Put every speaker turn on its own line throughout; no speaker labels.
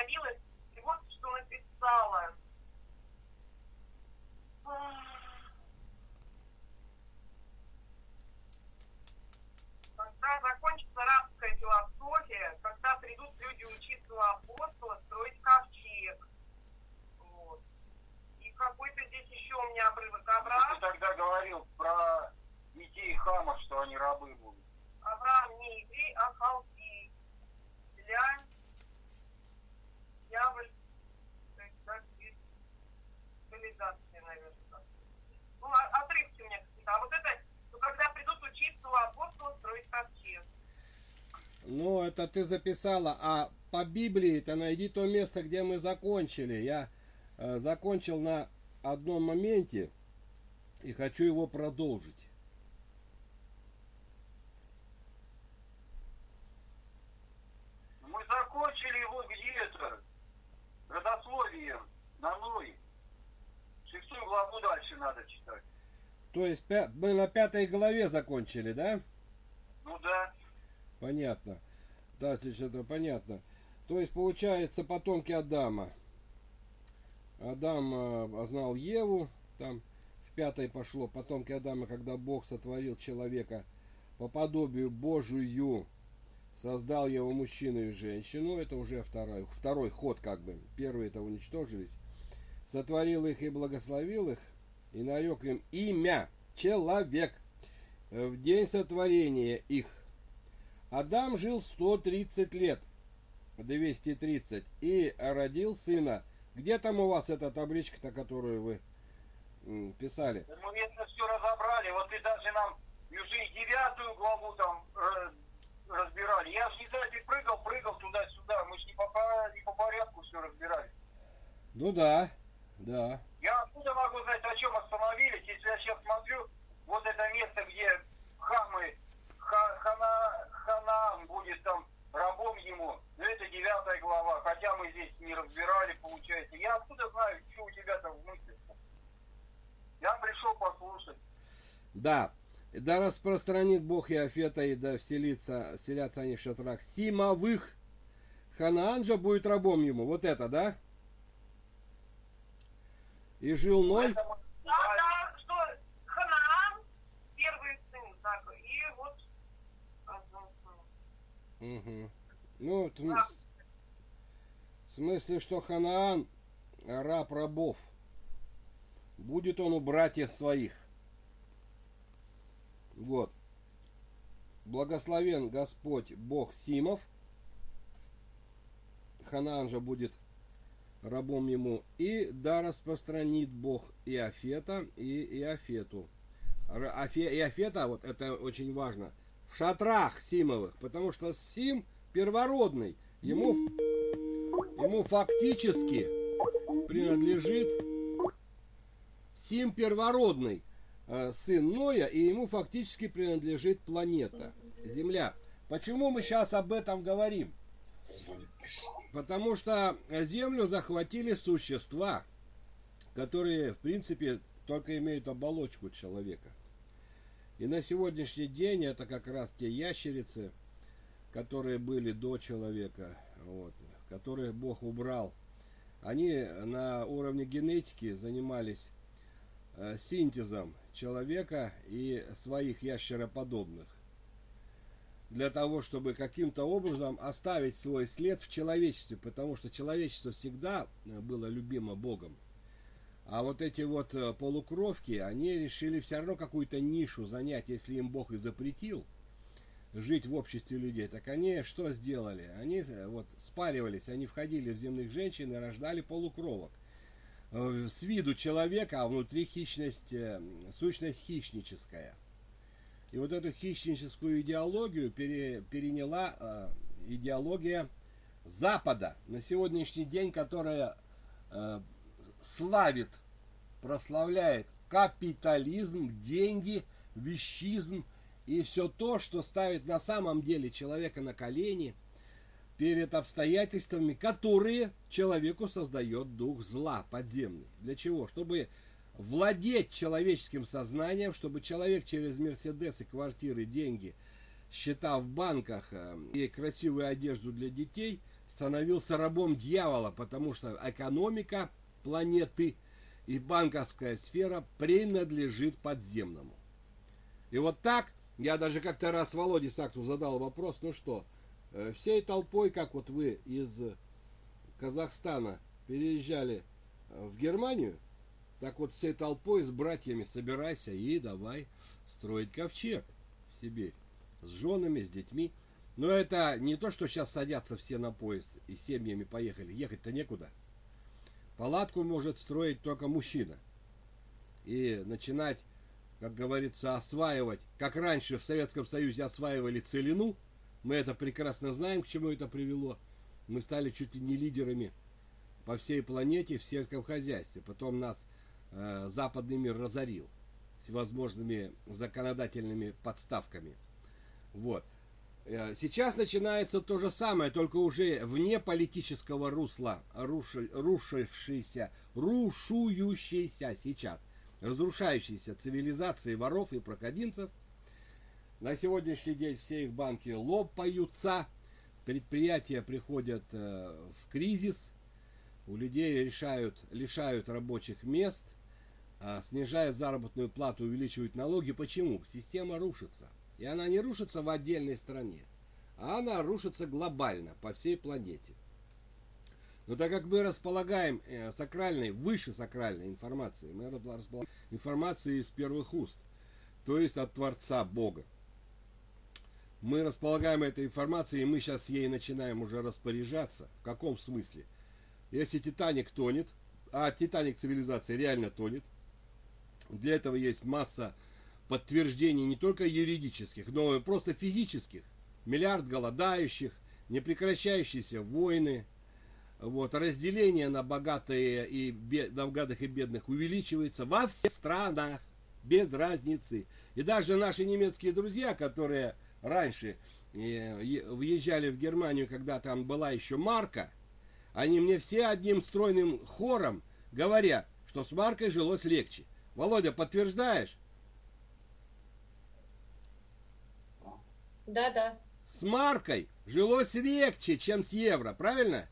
остановилась, и вот что написала. Когда закончится рабская философия, когда придут люди учиться у апостола, строить ковчег. Вот. И какой-то здесь еще у меня обрывок Авраам.
Ты тогда говорил про детей хамов, что они рабы будут.
Авраам не еврей, а халдей. Для дьяволь, так, цивилизации, наверное. так. Ну, а- отрывки у меня какие-то. А вот это, ну, когда придут учиться у апостола строить ковчег.
Ну, это ты записала, а по Библии-то найди то место, где мы закончили. Я э, закончил на одном моменте и хочу его продолжить.
Мы закончили его где-то, родословием, на Ной. Шестую главу дальше надо читать.
То есть мы на пятой главе закончили, да?
Да.
Понятно. Сейчас это понятно. То есть получается потомки Адама. Адам э, знал Еву, там в пятой пошло потомки Адама, когда Бог сотворил человека по подобию Божию, создал его мужчину и женщину, это уже второй, второй ход как бы, первые это уничтожились, сотворил их и благословил их, и нарек им имя человек э, в день сотворения их. Адам жил 130 лет, 230, и родил сына. Где там у вас эта табличка-то, которую вы писали?
Мы это все разобрали. Вот ты даже нам уже девятую главу там э, разбирали. Я же не знаю, ты прыгал, прыгал туда-сюда. Мы же не по- не по порядку все разбирали.
Ну да, да.
Я откуда могу знать, о чем остановились, если я сейчас смотрю, вот это место, где хамы, ха, хана, Ханаан будет там рабом ему, ну это девятая глава, хотя мы здесь не разбирали, получается. Я откуда знаю, что у тебя там в мыслях? Я пришел послушать.
Да. Да распространит Бог Иофета, и да вселится, вселятся они в шатрах Симовых. Ханаан же будет рабом ему. Вот это, да? И жил Ной.
Поэтому-
Да, да, что Ханаан, первый сын, так, и вот... ага,
Мгм. Ну, вот, м,
Да.
в смысле, что Ханаан раб рабов. Будет он у братьев своих. Вот. Благословен Господь Бог Симов. Ханаан же будет рабом ему. И да распространит Бог Иофета и Иофету. Афе- Иофета, вот это очень важно, в шатрах Симовых, потому что Сим первородный. Ему, ему фактически принадлежит Сим первородный, э, сын Ноя, и ему фактически принадлежит планета, Земля. Почему мы сейчас об этом говорим? Потому что Землю захватили существа, которые, в принципе, только имеют оболочку человека. И на сегодняшний день это как раз те ящерицы, которые были до человека, вот, которых Бог убрал. Они на уровне генетики занимались э, синтезом человека и своих ящероподобных для того, чтобы каким-то образом оставить свой след в человечестве, потому что человечество всегда э, было любимо Богом. А вот эти вот э, полукровки, они решили все равно какую-то нишу занять, если им Бог и запретил жить в обществе людей. Так они что сделали? Они э, вот спаривались, они входили в земных женщин и рождали полукровок. Э, С виду человека, а внутри хищность, сущность хищническая. И вот эту хищническую идеологию пере- переняла э, идеология Запада на сегодняшний день, которая э, славит, прославляет капитализм, деньги, вещизм и все то, что ставит на самом деле человека на колени перед обстоятельствами, которые человеку создает дух зла подземный. Для чего? Чтобы владеть человеческим сознанием, чтобы человек через Мерседесы, квартиры, деньги, счета в банках э, и красивую одежду для детей становился рабом дьявола, потому что экономика планеты и банковская сфера принадлежит подземному. И вот так, я даже как-то раз Володе Саксу задал вопрос, ну что, э, всей толпой, как вот вы из Казахстана переезжали э, в Германию, так вот всей толпой с братьями собирайся и давай строить ковчег в Сибирь. С женами, с детьми. Но это не то, что сейчас садятся все на поезд и семьями поехали. Ехать-то некуда. Палатку может строить только мужчина. И начинать, как говорится, осваивать, как раньше в Советском Союзе осваивали целину. Мы это прекрасно знаем, к чему это привело. Мы стали чуть ли не лидерами по всей планете в сельском хозяйстве. Потом нас э, западный мир разорил всевозможными законодательными подставками. Вот. Э, сейчас начинается то же самое, только уже вне политического русла, руши, рушившейся, рушующейся сейчас, разрушающейся цивилизации воров и проходимцев. На сегодняшний день все их банки лопаются, предприятия приходят э, в кризис, у людей решают, лишают рабочих мест, а снижают заработную плату, увеличивают налоги. Почему? Система рушится. И она не рушится в отдельной стране, а она рушится глобально, по всей планете. Но так как мы располагаем э, сакральной, выше сакральной информацией, мы располагаем информацией из первых уст, то есть от Творца Бога. Мы располагаем этой информацией, и мы сейчас ей начинаем уже распоряжаться. В каком смысле? Если Титаник тонет, а Титаник цивилизации реально тонет, для этого есть масса подтверждений не только юридических, но и просто физических. Миллиард голодающих, непрекращающиеся войны, вот, разделение на богатые и бед, на богатых и бедных увеличивается во всех странах, без разницы. И даже наши немецкие друзья, которые раньше э, въезжали в Германию, когда там была еще марка, они мне все одним стройным хором говорят, что с маркой жилось легче. Володя, подтверждаешь?
Да, да.
С маркой жилось легче, чем с евро, правильно?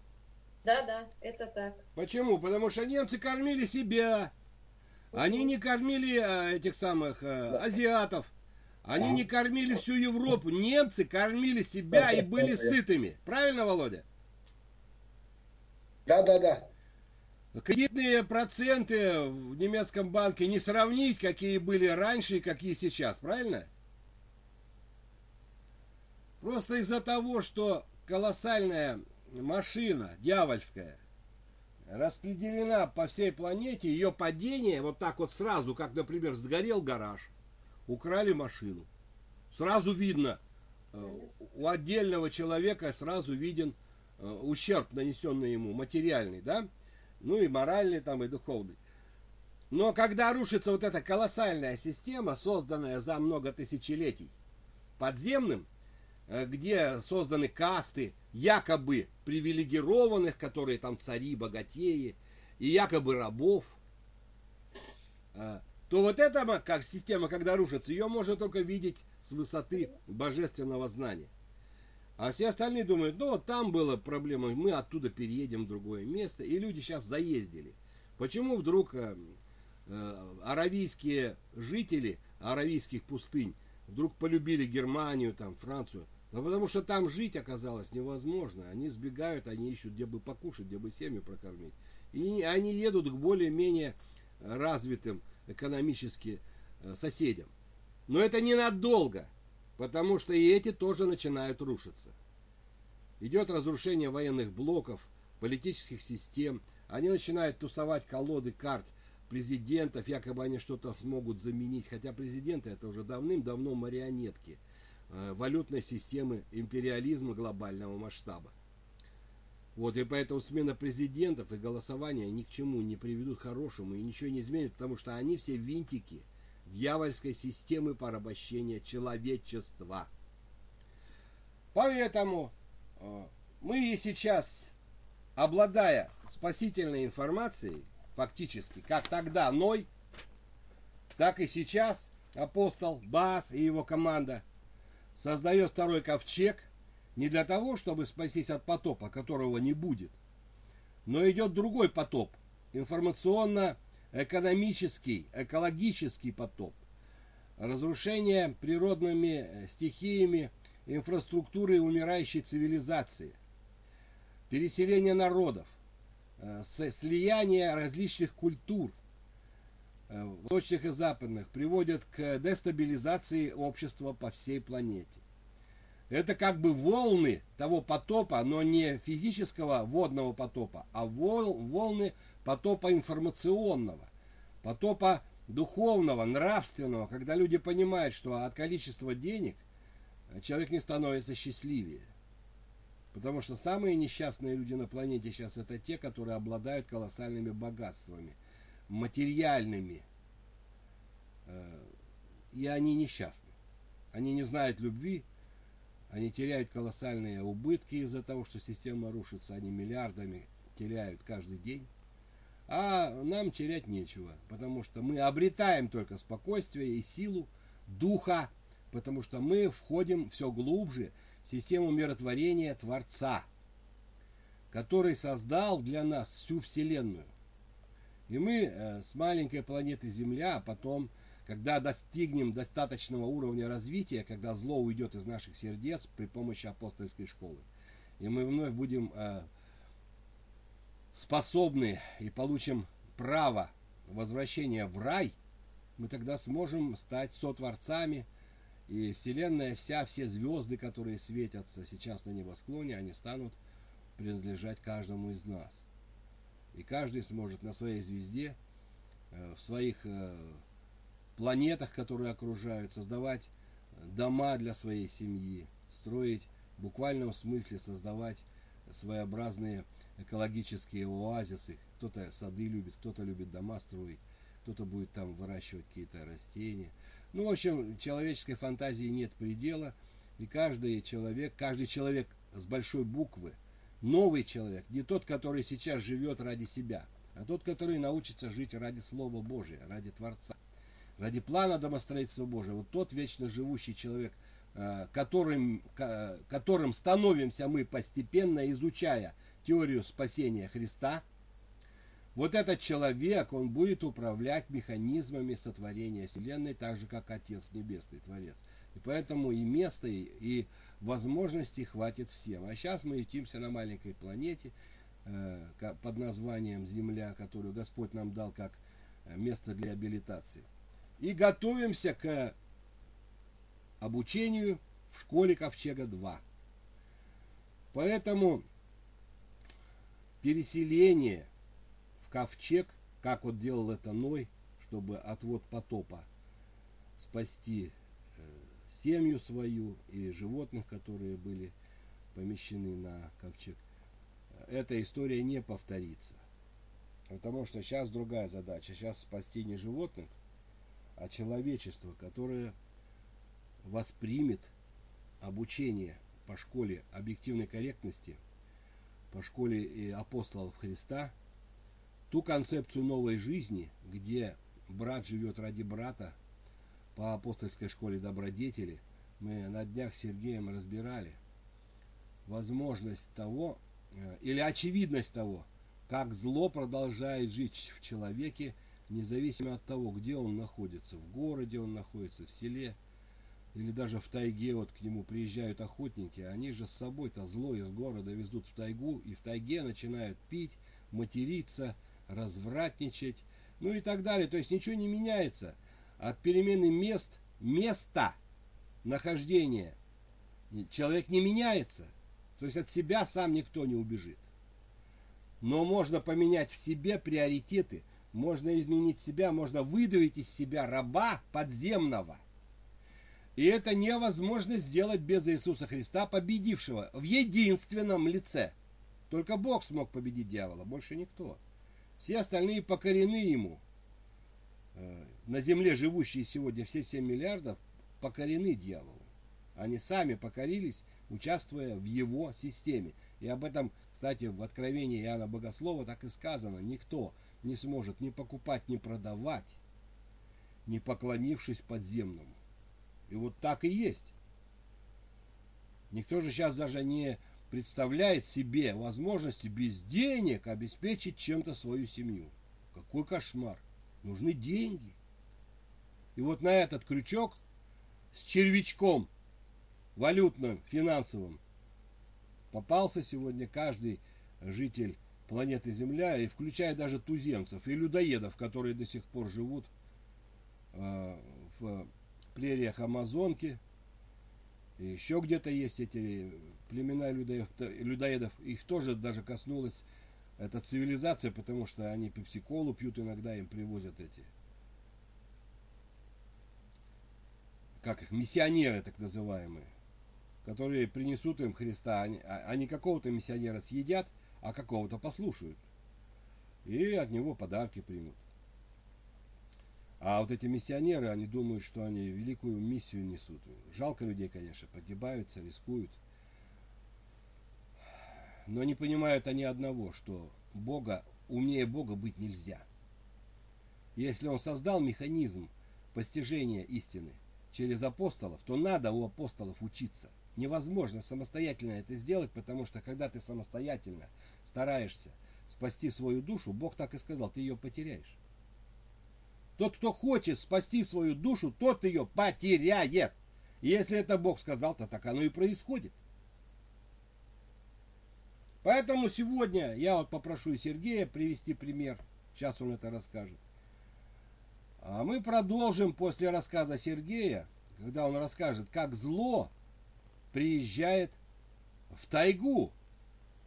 Да, да, это так.
Почему? Потому что немцы кормили себя. Они не кормили а, этих самых а, азиатов. Они не кормили всю Европу. Немцы кормили себя и были сытыми. Правильно, Володя?
Да, да, да.
Кредитные проценты в немецком банке не сравнить, какие были раньше и какие сейчас, правильно? Просто из-за того, что колоссальная машина, дьявольская, распределена по всей планете, ее падение вот так вот сразу, как, например, сгорел гараж, украли машину. Сразу видно, э, у отдельного человека сразу виден э, ущерб, нанесенный ему, материальный, да? Ну и моральный там, и духовный. Но когда рушится вот эта колоссальная система, созданная за много тысячелетий подземным, где созданы касты якобы привилегированных, которые там цари, богатеи, и якобы рабов, э, то вот эта как система, когда рушится, ее можно только видеть с высоты божественного знания. А все остальные думают, ну вот там была проблема, мы оттуда переедем в другое место, и люди сейчас заездили. Почему вдруг э, э, аравийские жители аравийских пустынь вдруг полюбили Германию, там, Францию? Да потому что там жить оказалось невозможно. Они сбегают, они ищут, где бы покушать, где бы семью прокормить. И они едут к более-менее развитым экономически э, соседям. Но это ненадолго, потому что и эти тоже начинают рушиться. Идет разрушение военных блоков, политических систем. Они начинают тусовать колоды карт президентов, якобы они что-то смогут заменить. Хотя президенты это уже давным-давно марионетки – валютной системы империализма глобального масштаба. Вот, и поэтому смена президентов и голосования ни к чему не приведут хорошему и ничего не изменит, потому что они все винтики дьявольской системы порабощения человечества. Поэтому э, мы и сейчас, обладая спасительной информацией, фактически, как тогда Ной, так и сейчас апостол Бас и его команда – создает второй ковчег, Не для того, чтобы спастись от потопа, которого не будет. Но идет другой потоп. Информационно-экономический, экологический потоп. Разрушение природными стихиями инфраструктуры умирающей цивилизации. Переселение народов. Э, слияние различных культур – Э, восточных и западных приводят к дестабилизации общества по всей планете. Это как бы волны того потопа, но не физического водного потопа, а волны потопа информационного, потопа духовного, нравственного, когда люди понимают, что от количества денег человек не становится счастливее. Потому что самые несчастные люди на планете сейчас это те, которые обладают колоссальными богатствами – материальными, э, и они несчастны. Они не знают любви, они теряют колоссальные убытки из-за того, что система рушится, они миллиардами теряют каждый день. А нам терять нечего, потому что мы обретаем только спокойствие и силу духа, потому что мы входим все глубже в систему миротворения Творца, который создал для нас всю Вселенную. И мы э, с маленькой планеты Земля, а потом, когда достигнем достаточного уровня развития, когда зло уйдет из наших сердец при помощи апостольской школы, и мы вновь будем э, способны и получим право возвращения в рай, мы тогда сможем стать сотворцами, и Вселенная вся, все звезды, которые светятся сейчас на небосклоне, они станут принадлежать каждому из нас. И каждый сможет на своей звезде, э, в своих э, планетах, которые окружают, создавать дома для своей семьи, строить в буквальном смысле, создавать своеобразные экологические оазисы. Кто-то сады любит, кто-то любит дома строить, кто-то будет там выращивать какие-то растения. Ну, в общем, человеческой фантазии нет предела, и каждый человек, каждый человек с большой буквы – новый человек, не тот, который сейчас живет ради себя, а тот, который научится жить ради Слова Божия, ради Творца, ради плана домостроительства Божия. Вот тот вечно живущий человек, э, которым, которым становимся мы постепенно, изучая теорию спасения Христа, вот этот человек, он будет управлять механизмами сотворения Вселенной, так же, как Отец Небесный, Творец. И поэтому и места, и, и возможностей хватит всем. А сейчас мы ютимся на маленькой планете э, под названием Земля, которую Господь нам дал как э, место для абилитации. И готовимся к обучению в школе Ковчега 2. Поэтому переселение в ковчег, как вот делал это Ной, чтобы отвод потопа спасти семью свою и животных, которые были помещены на ковчег. Эта история не повторится. Потому что сейчас другая задача. Сейчас спасти не животных, а человечество, которое воспримет обучение по школе объективной корректности, по школе апостолов Христа, ту концепцию новой жизни, где брат живет ради брата, по апостольской школе добродетели мы на днях с Сергеем разбирали возможность того, э, или очевидность того, как зло продолжает жить в человеке, независимо от того, где он находится, в городе он находится, в селе, или даже в тайге, вот к нему приезжают охотники, они же с собой-то зло из города везут в тайгу, и в тайге начинают пить, материться, развратничать, ну и так далее. То есть ничего не меняется – от перемены мест, места нахождения человек не меняется. То есть от себя сам никто не убежит. Но можно поменять в себе приоритеты, можно изменить себя, можно выдавить из себя раба подземного. И это невозможно сделать без Иисуса Христа, победившего в единственном лице. Только Бог смог победить дьявола, больше никто. Все остальные покорены ему. Э, на Земле живущие сегодня все 7 миллиардов покорены дьяволу. Они сами покорились, участвуя в его системе. И об этом, кстати, в Откровении Иоанна Богослова так и сказано. Никто не сможет ни покупать, ни продавать, не поклонившись подземному. И вот так и есть. Никто же сейчас даже не представляет себе возможности без денег обеспечить чем-то свою семью. Какой кошмар. Нужны деньги. И вот на этот крючок с червячком валютным, финансовым попался сегодня каждый житель планеты Земля, и включая даже туземцев и людоедов, которые до сих пор живут э, в прериях Амазонки. И еще где-то есть эти племена людоедов. Их тоже даже коснулась эта цивилизация, потому что они пепсиколу пьют иногда, им привозят эти как их, миссионеры так называемые, которые принесут им Христа, они, а, они какого-то миссионера съедят, а какого-то послушают. И от него подарки примут. А вот эти миссионеры, они думают, что они великую миссию несут. Жалко людей, конечно, погибаются, рискуют. Но не понимают они одного, что Бога, умнее Бога быть нельзя. Если Он создал механизм постижения истины через апостолов, то надо у апостолов учиться. Невозможно самостоятельно это сделать, потому что когда ты самостоятельно стараешься спасти свою душу, Бог так и сказал, ты ее потеряешь. Тот, кто хочет спасти свою душу, тот ее потеряет. И если это Бог сказал, то так оно и происходит. Поэтому сегодня я вот попрошу Сергея привести пример. Сейчас он это расскажет. А мы продолжим после рассказа Сергея, когда он расскажет, как зло приезжает в тайгу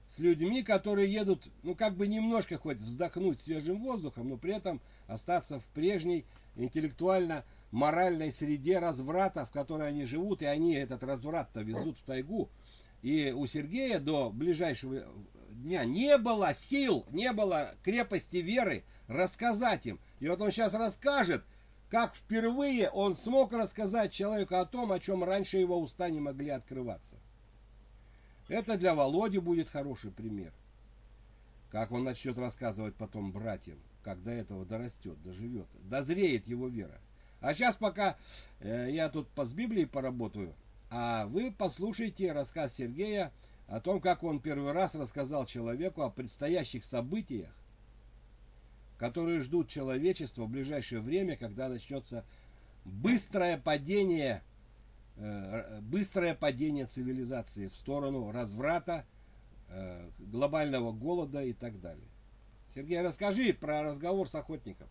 с людьми, которые едут, ну, как бы немножко хоть вздохнуть свежим воздухом, но при этом остаться в прежней интеллектуально-моральной среде разврата, в которой они живут, и они этот разврат-то везут в тайгу. И у Сергея до ближайшего дня не было сил, не было крепости веры рассказать им. И вот он сейчас расскажет, как впервые он смог рассказать человеку о том, о чем раньше его уста не могли открываться. Это для Володи будет хороший пример. Как он начнет рассказывать потом братьям, как до этого дорастет, доживет, дозреет его вера. А сейчас пока э, я тут по с Библией поработаю, а вы послушайте рассказ Сергея о том, как он первый раз рассказал человеку о предстоящих событиях, которые ждут человечество в ближайшее время, когда начнется быстрое падение, э, быстрое падение цивилизации в сторону разврата, э, глобального голода и так далее. Сергей, расскажи про разговор с охотником.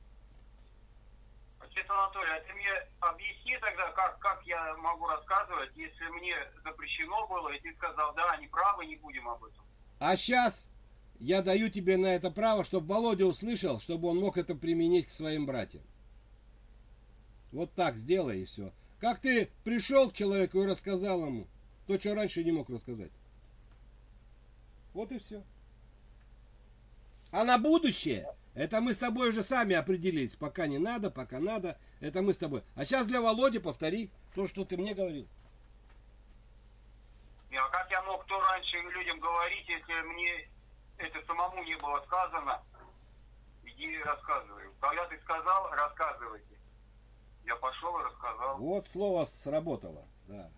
Отец Анатолий, а ты мне объясни тогда, как, как я могу рассказывать, если мне запрещено было, и ты сказал, да, они правы, не будем об этом.
А сейчас я даю тебе на это право, чтобы Володя услышал, чтобы он мог это применить к своим братьям. Вот так сделай и все. Как ты пришел к человеку и рассказал ему то, что раньше не мог рассказать. Вот и все. А на будущее, это мы с тобой уже сами определились. Пока не надо, пока надо, это мы с тобой. А сейчас для Володи повтори то, что ты мне говорил.
А как я мог то раньше людям говорить, если мне это самому не было сказано, иди рассказывай. Когда ты сказал, рассказывайте. Я пошел и рассказал.
Вот слово сработало, да.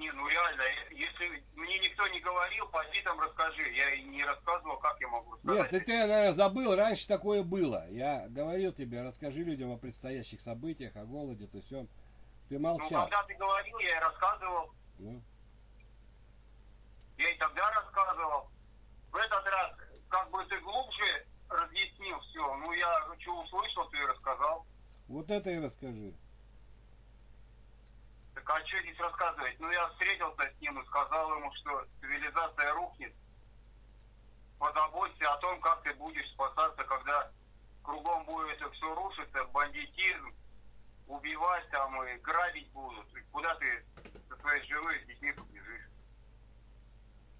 Не, ну реально, если мне никто не говорил, пойди там расскажи. Я и не рассказывал, как я могу рассказать.
Нет, ты, ты, наверное, забыл, раньше такое было. Я говорил тебе, расскажи людям о предстоящих событиях, о голоде, то все. Ты
Ну,
молчал.
когда ты говорил, я и рассказывал.
Ну,
Я и тогда рассказывал. В этот раз, как бы ты глубже разъяснил все. Ну, я что услышал, ты и рассказал.
вот это и расскажи.
Так а что здесь рассказывать? Ну, я встретился с ним и сказал ему, что цивилизация рухнет. Позаботься о том, как ты будешь спасаться, когда кругом будет это все рушиться, бандитизм, убивать там и грабить будут. И куда ты со своей женой с детьми побежишь?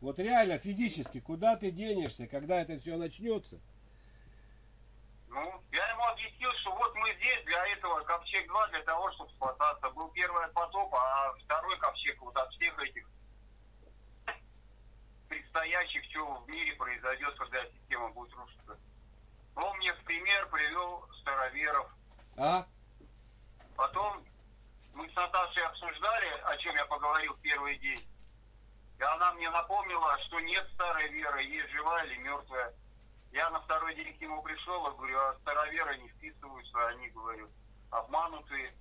Вот реально, физически, куда ты денешься, когда это все начнется?
Ну, я ему объяснил, что вот мы здесь для этого ковчег-2, для того, чтобы спасаться. Был первый потоп, а второй ковчег вот от всех этих предстоящих, что в мире произойдет, когда система будет рушиться. Он мне в пример привел староверов.
А?
Потом мы с Наташей обсуждали, о чем я поговорил в первый день. И она мне напомнила, что нет старой веры, есть живая или мертвая. Я на второй день к нему пришел, и говорю, а староверы не вписываются, они, говорю, обманутые,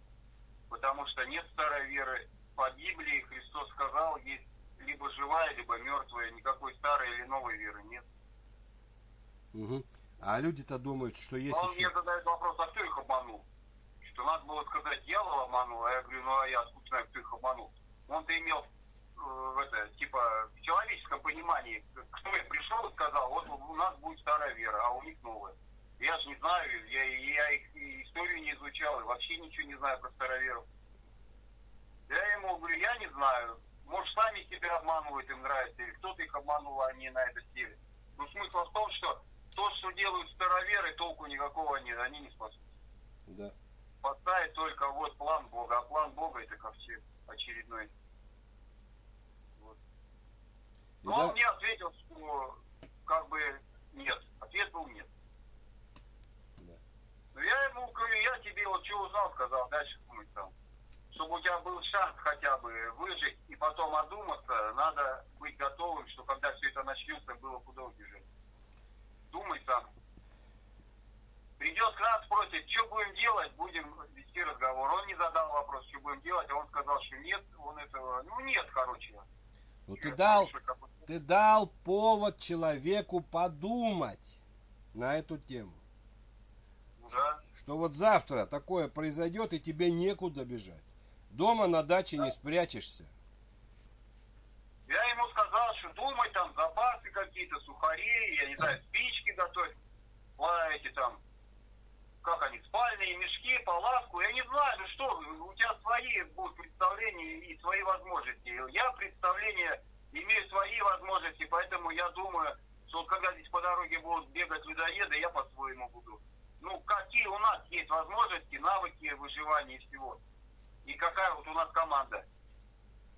потому что нет старой веры. По Библии Христос сказал, есть либо живая, либо мертвая, никакой старой или новой веры нет.
Мгм. А люди-то думают, что есть
А он
еще...
мне задает вопрос, а кто их обманул? Что надо было сказать, дьявол обманул, а я говорю, ну а я знаю, кто их обманул? Он-то имел в это, типа, в человеческом понимании, кто их пришел и сказал, вот у нас будет старая вера, а у них новая. Я же не знаю, я, я их историю не изучал, и вообще ничего не знаю про староверов. Я ему говорю, я не знаю, может сами себя обманывают, им нравится, или кто-то их обманул, а они на это сели. Но смысл в том, что то, что делают староверы, толку никакого нет, они не спасут.
Да.
Поставить только вот план Бога, а план Бога это ковчег очередной. Но
да-
он мне ответил, что как бы нет. Ответ был нет.
Да.
Но я ему говорю, я тебе вот что узнал, сказал, дальше думать там. Чтобы у тебя был шанс хотя бы выжить и потом одуматься, надо быть готовым, что когда все это начнется, было куда убежать. Думай сам. Придет к нам, спросит, что будем делать, будем вести разговор. Он не задал вопрос, что будем делать, а он сказал, что нет, он этого, ну нет, короче.
Ну ты дал, ты дал повод человеку подумать на эту тему.
Да.
Что вот завтра такое произойдет, и тебе некуда бежать. Дома на даче не спрячешься.
Я ему сказал, что думай там, запасы какие-то, сухари, я не знаю, спички готовь, эти там, как они, спальные мешки, палатку, я не знаю, ну что, у тебя свои будут представления и свои возможности. Я представления имею свои возможности, поэтому я думаю, что когда здесь по дороге будут бегать людоеды, я по-своему буду. Ну, какие у нас есть возможности, навыки выживания и всего. И какая вот у нас команда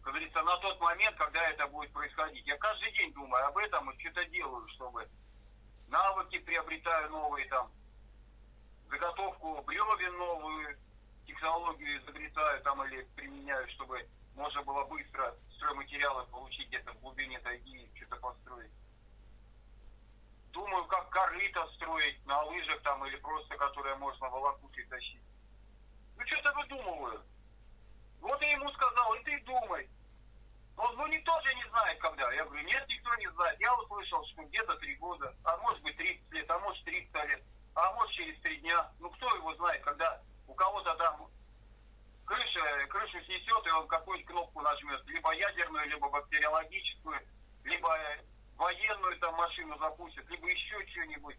как говорится, на тот момент, когда это будет происходить. Я каждый день думаю об этом и что-то делаю, чтобы навыки приобретаю новые там, заготовку бревен новую, технологию изобретаю там или применяю, чтобы можно было быстро стройматериалы получить где-то в глубине тайги и что-то построить. Думаю, как корыто строить на лыжах там или просто, которые можно волокушей тащить. Ну, что-то выдумываю. Вот я ему сказал, и ты думай. Он, ну, никто же не знает, когда. Я говорю, нет, никто не знает. Я услышал, что где-то три года, а может быть 30 лет, а может 300 лет, а может через три дня. Ну, кто его знает, когда у кого-то там крыша, крышу снесет, и он какую-нибудь кнопку нажмет, либо ядерную, либо бактериологическую, либо военную там машину запустит, либо еще что-нибудь.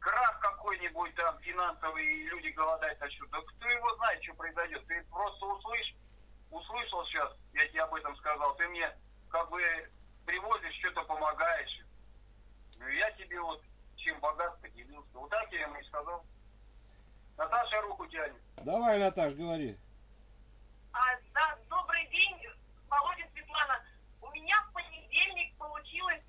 Крах какой-нибудь там финансовый, и люди голодать начнут. Да кто его знает, что произойдет? Ты просто услышь, услышал сейчас, я тебе об этом сказал, ты мне как бы привозишь, что-то помогаешь. Ну, я тебе вот чем богат поделился. Вот так я ему и сказал. Наташа руку тянет.
Давай, Наташ, говори.
А, да, добрый день, Володя Светлана. У меня в понедельник получилось,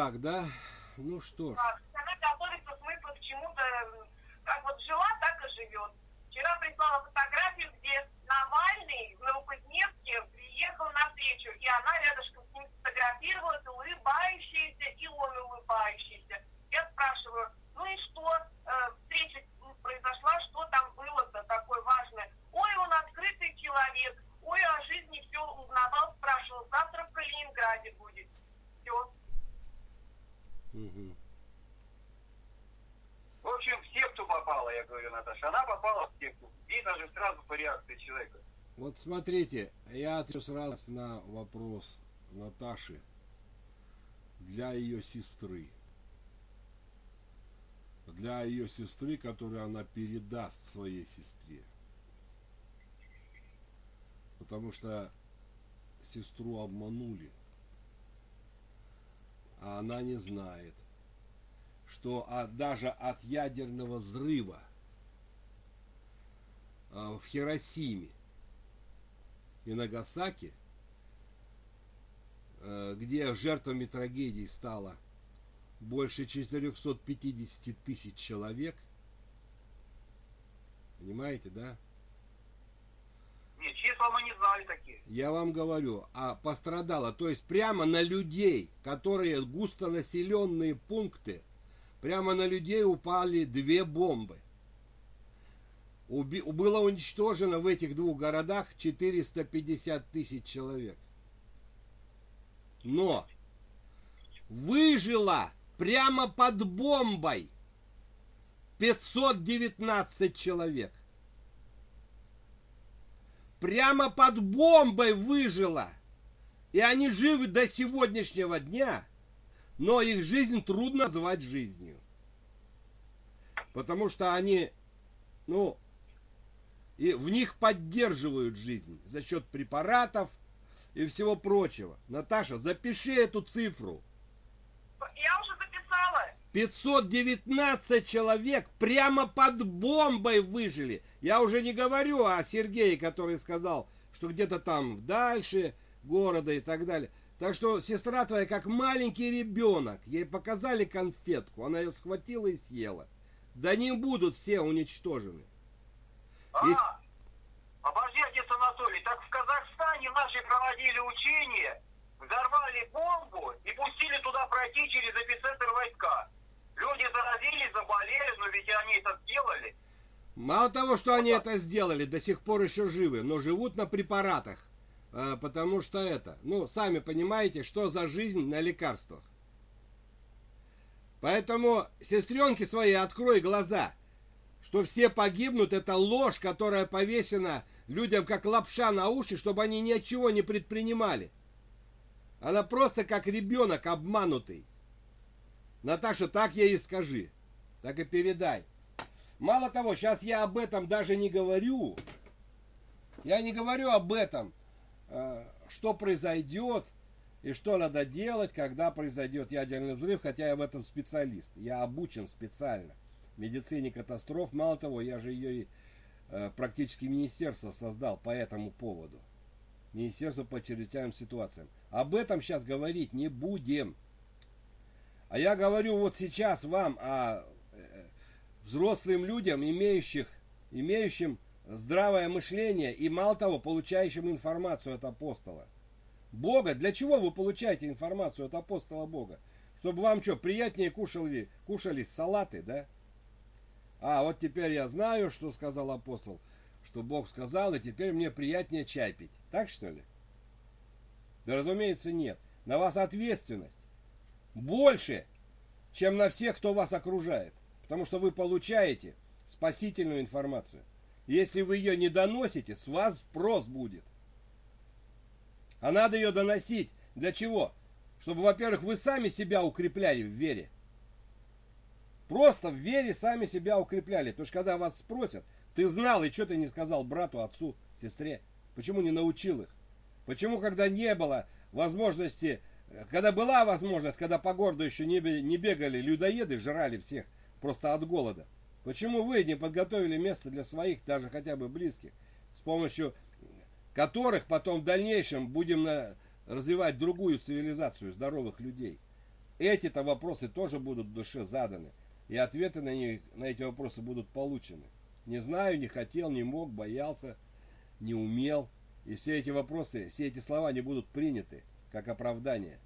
так, да? Ну что
ж
Она готовится смысла к чему-то, м, как вот жила, так и живет. Вчера прислала фотографию, где Навальный в Новокузнецке приехал на встречу, и она рядышком с ним сфотографировалась, улыбающаяся, и он улыбающийся. Я спрашиваю, ну и что, э, встреча м, произошла, что там было-то такое важное? Ой, он открытый человек, ой, о жизни все узнавал, спрашивал, завтра в Калининграде будет. Все.
Мгм.
В общем, в секту попала, я говорю, Наташа. Она попала в секту. Видно же сразу по реакции человека.
Вот смотрите, я отвечу сразу на вопрос Наташи для ее сестры. Для ее сестры, которую она передаст своей сестре. Потому что сестру обманули. А она не знает, что от- даже от ядерного взрыва в Хиросиме и Нагасаки, э, где жертвами трагедий стало больше 450 тысяч человек. Понимаете, да?
Нет, числа мы не знали такие.
Я вам говорю, а пострадало, то есть прямо на людей, которые густонаселенные пункты, прямо на людей упали две бомбы. Уби- было уничтожено в этих двух городах 450 тысяч человек. Но выжило прямо под бомбой 519 человек. Прямо под бомбой выжило. И они живы до сегодняшнего дня, но их жизнь трудно назвать жизнью. Потому что они, ну, и в них поддерживают жизнь за счет препаратов и всего прочего. Наташа, запиши эту цифру.
Я уже записала.
519 человек прямо под бомбой выжили. Я уже не говорю о Сергее, который сказал, что где-то там дальше города и так далее. Так что сестра твоя как маленький ребенок. Ей показали конфетку, она ее схватила и съела. Да не будут все уничтожены.
А,
Есть-
обожди, отец Анатолий, так в Казахстане наши проводили учения, взорвали бомбу и пустили туда пройти через эпицентр войска. Люди заразились, заболели, но ведь они это сделали.
Мало того, что они это сделали, до сих пор еще живы, но живут на препаратах. А, Потому что это, ну, сами понимаете, что за жизнь на лекарствах. Поэтому, сестренки свои, открой глаза, что все погибнут, это ложь, которая повесена людям как лапша на уши, чтобы они ничего не предпринимали. Она просто как ребенок обманутый. Наташа, так ей и скажи. Так и передай. Мало того, сейчас я об этом даже не говорю. Я не говорю об этом, э, что произойдет и что надо делать, когда произойдет ядерный взрыв, хотя я в этом специалист. Я обучен специально медицине катастроф. Мало того, я же ее и э, практически министерство создал по этому поводу. Министерство по чрезвычайным ситуациям. Об этом сейчас говорить не будем. А я говорю вот сейчас вам о э, взрослым людям, имеющих, имеющим здравое мышление и, мало того, получающим информацию от апостола. Бога, для чего вы получаете информацию от апостола Бога? Чтобы вам что, приятнее кушали, кушали салаты, да? А, вот теперь я знаю, что сказал апостол, что Бог сказал, и теперь мне приятнее чай пить. Так что ли? Да разумеется нет. На вас ответственность. Больше, чем на всех, кто вас окружает. Потому что вы получаете спасительную информацию. Если вы ее не доносите, с вас спрос будет. А надо ее доносить. Для чего? Чтобы, во-первых, вы сами себя укрепляли в вере. Просто в вере сами себя укрепляли. Потому что когда вас спросят, ты знал, и что ты не сказал брату, отцу, сестре? Почему не научил их? Почему, когда не было возможности, когда была возможность, когда по городу еще не, бегали людоеды, жрали всех просто от голода, почему вы не подготовили место для своих, даже хотя бы близких, с помощью которых потом в дальнейшем будем на, развивать другую цивилизацию здоровых людей? Эти-то вопросы тоже будут в душе заданы, и ответы на, них, на эти вопросы будут получены. Не знаю, не хотел, не мог, боялся, не умел. И все эти вопросы, все эти слова не будут приняты как оправдание.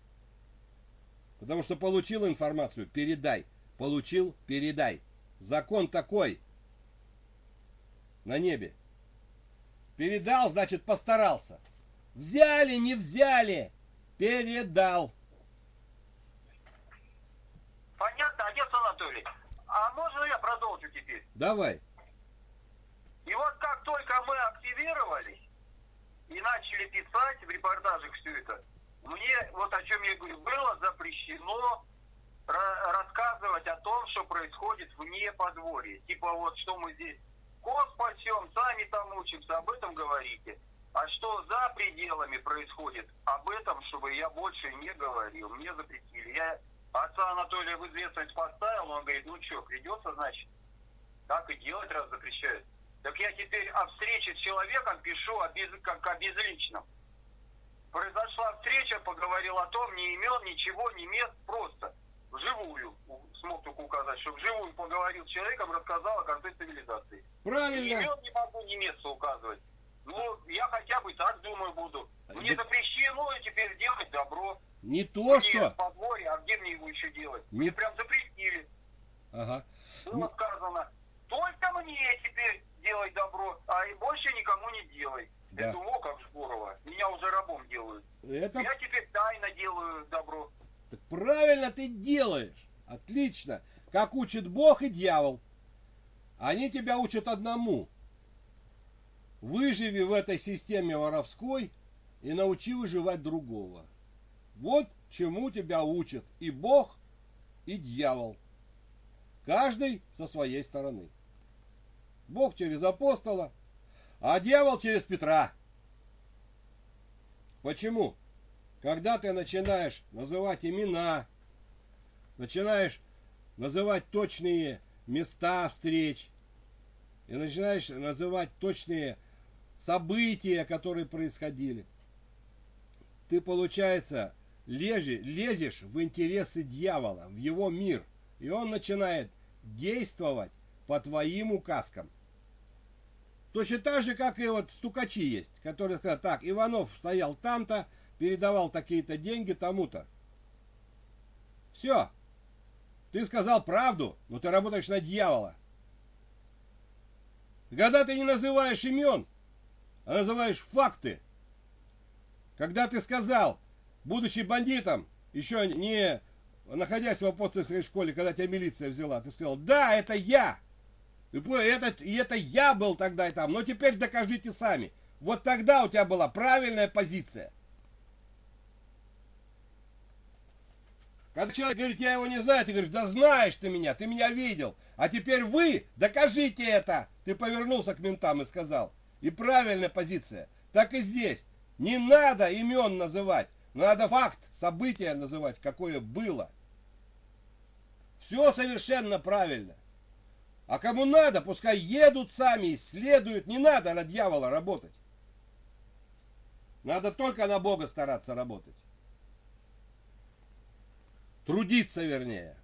Потому что получил информацию, передай. Получил, передай. Закон такой на небе. Передал, значит постарался. Взяли, не взяли, передал.
Понятно, отец Анатолий. А можно я продолжу теперь?
Давай.
И вот как только мы активировались и начали писать в репортажах все это, мне, вот о чем я говорю, было запрещено рассказывать о том, что происходит вне подворья. Типа вот, что мы здесь коз пасем, сами там учимся, об этом говорите. А что за пределами происходит, об этом, чтобы я больше не говорил. Мне запретили. Я отца Анатолия в известность поставил, он говорит, ну что, придется, значит, так и делать, раз запрещают. Так я теперь о встрече с человеком пишу о без, как о безличном. Произошла встреча, поговорил о том, ни имен, ничего, ни мест, просто вживую смог только указать, что вживую поговорил с человеком, рассказал о конце цивилизации.
Правильно.
Ни имен не могу, ни места указывать. Ну, я хотя бы так думаю буду. Мне запрещено теперь делать добро.
Не то,
мне
что...
подворье, а где мне его еще делать?
Не...
Мне прям запретили.
Ага.
Было ну... сказано, только мне теперь делай добро, а и больше никому не делай. Да. Я думаю, о, как здорово. Меня уже рабом делают.
Это...
Я теперь тайно делаю добро.
Так правильно ты делаешь. Отлично. Как учит Бог и дьявол. Они тебя учат одному. Выживи в этой системе воровской и научи выживать другого. Вот чему тебя учат и Бог, и дьявол. Каждый со своей стороны. Бог через апостола, а дьявол через Петра. Почему? Когда ты начинаешь называть имена, начинаешь называть точные места встреч, и начинаешь называть точные события, которые происходили, ты, получается, лежи, лезешь в интересы дьявола, в его мир, и он начинает действовать по твоим указкам. Точно так же, как и вот стукачи есть, которые сказали, так, Иванов стоял там-то, передавал такие-то деньги тому-то. Все. Ты сказал правду, но ты работаешь на дьявола. Когда ты не называешь имен, а называешь факты. Когда ты сказал, будучи бандитом, еще не находясь в апостольской школе, когда тебя милиция взяла, ты сказал, да, это я. И это, и это я был тогда и там. Но теперь докажите сами. Вот тогда у тебя была правильная позиция. Когда человек говорит, я его не знаю, ты говоришь, да знаешь ты меня, ты меня видел. А теперь вы докажите это. Ты повернулся к ментам и сказал. И правильная позиция. Так и здесь. Не надо имен называть. Надо факт, событие называть, какое было. Все совершенно правильно. А кому надо, пускай едут сами, исследуют. Не надо на дьявола работать. Надо только на Бога стараться работать. Трудиться, вернее.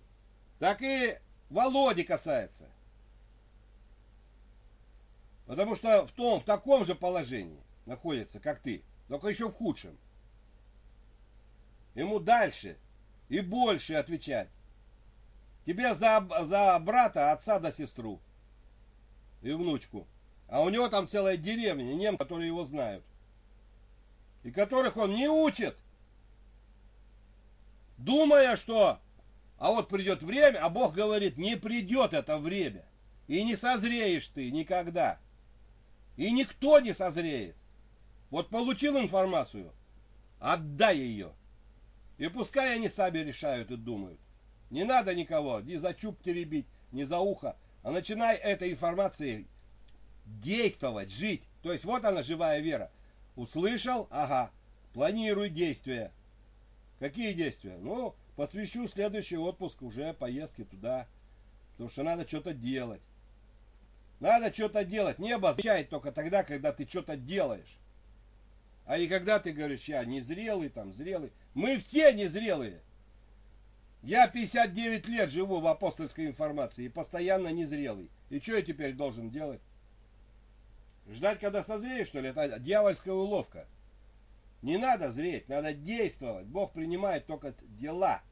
Так и Володи касается. Потому что в том, в таком же положении находится, как ты, только еще в худшем. Ему дальше и больше отвечать. Тебе за, за брата, отца да сестру. И внучку. А у него там целая деревня, нем, которые его знают. И которых он не учит. Думая, что А вот придет время, а Бог говорит, не придет это время. И не созреешь ты никогда. И никто не созреет. Вот получил информацию, отдай ее. И пускай они сами решают и думают. Не надо никого ни за чуб теребить, ни за ухо. А начинай этой информацией действовать, жить. То есть вот она, живая вера. Услышал, ага, планируй действия. Какие действия? Ну, посвящу следующий отпуск уже поездки туда. Потому что надо что-то делать. Надо что-то делать. Небо означает только тогда, когда ты что-то делаешь. А и когда ты говоришь, я незрелый, там, зрелый. Мы все незрелые. Я 59 лет живу в апостольской информации и постоянно незрелый. И что я теперь должен делать? Ждать, когда созреешь, что ли? Это дьявольская уловка. Не надо зреть, надо действовать. Бог принимает только дела,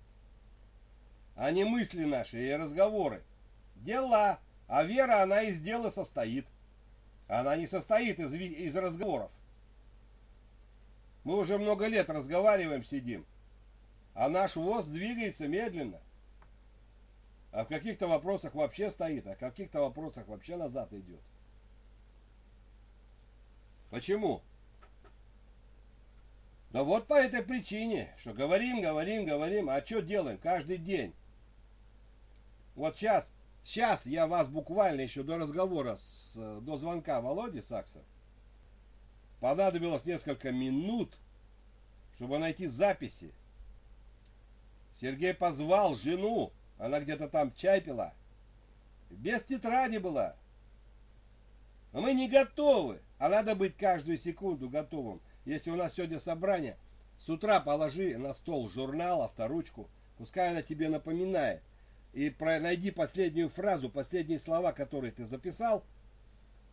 а не мысли наши и разговоры. Дела. А вера, она из дела состоит. Она не состоит из, из разговоров. Мы уже много лет разговариваем, сидим. А наш ВОЗ двигается медленно. А в каких-то вопросах вообще стоит, а в каких-то вопросах вообще назад идет. Почему? Да вот по этой причине, что говорим, говорим, говорим, а что делаем каждый день? Вот сейчас, сейчас я вас буквально еще до разговора, с, до звонка Володи Сакса, понадобилось несколько минут, чтобы найти записи. Сергей позвал жену, она где-то там чай пила, без тетради была. Мы не готовы, а надо быть каждую секунду готовым. Если у нас сегодня собрание, с утра положи на стол журнал, авторучку, пускай она тебе напоминает. И про, найди последнюю фразу, последние слова, которые ты записал,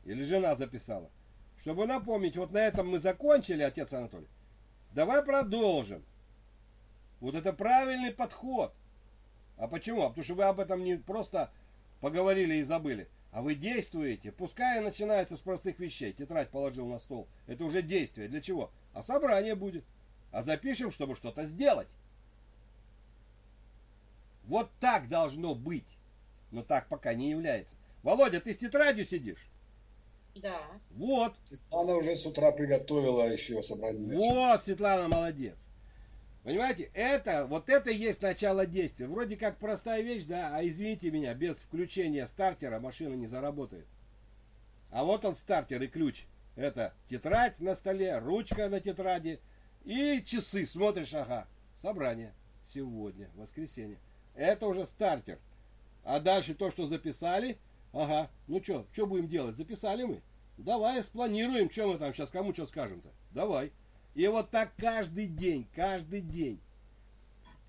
или жена записала. Чтобы напомнить, вот на этом мы закончили, отец Анатолий. Давай продолжим. Вот это правильный подход. А почему? А потому что вы об этом не просто поговорили и забыли, а вы действуете. Пускай начинается с простых вещей. Тетрадь положил на стол. Это уже действие. Для чего? А собрание будет. А запишем, чтобы что-то сделать. Вот так должно быть. Но так пока не является. Володя, ты с тетрадью сидишь?
Да.
Вот.
Светлана уже с утра приготовила еще собрание.
Вот, Светлана молодец. Понимаете, это, вот это и есть начало действия. Вроде как простая вещь, да, а извините меня, без включения стартера машина не заработает. А вот он стартер и ключ. Это тетрадь на столе, ручка на тетради и часы. Смотришь, ага, собрание сегодня, воскресенье. Это уже стартер. А дальше то, что записали, ага, ну что, что будем делать? Записали мы. Давай спланируем, что мы там сейчас кому что скажем-то. Давай. И вот так каждый день, каждый день.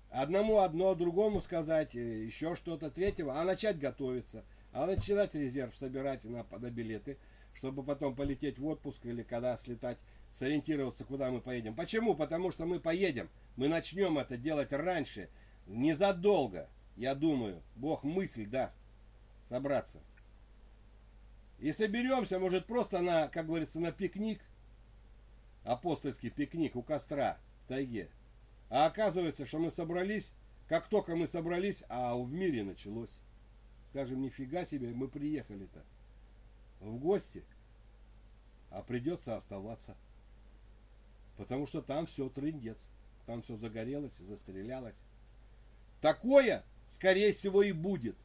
Одному одно, другому сказать, э, еще что-то, третьего, а начать готовиться, а начинать резерв собирать на, на билеты, чтобы потом полететь в отпуск или когда слетать, сориентироваться, куда мы поедем. Почему? Потому что мы поедем, мы начнем это делать раньше, незадолго, я думаю, Бог мысль даст собраться. И соберемся, может, просто на, как говорится, на пикник – апостольский пикник у костра в тайге. А оказывается, что мы собрались, как только мы собрались, а в мире началось. Скажем, нифига себе, мы приехали-то в гости, а придется оставаться. Потому что там все трындец. Там все загорелось, застрелялось. Такое, скорее всего, и будет.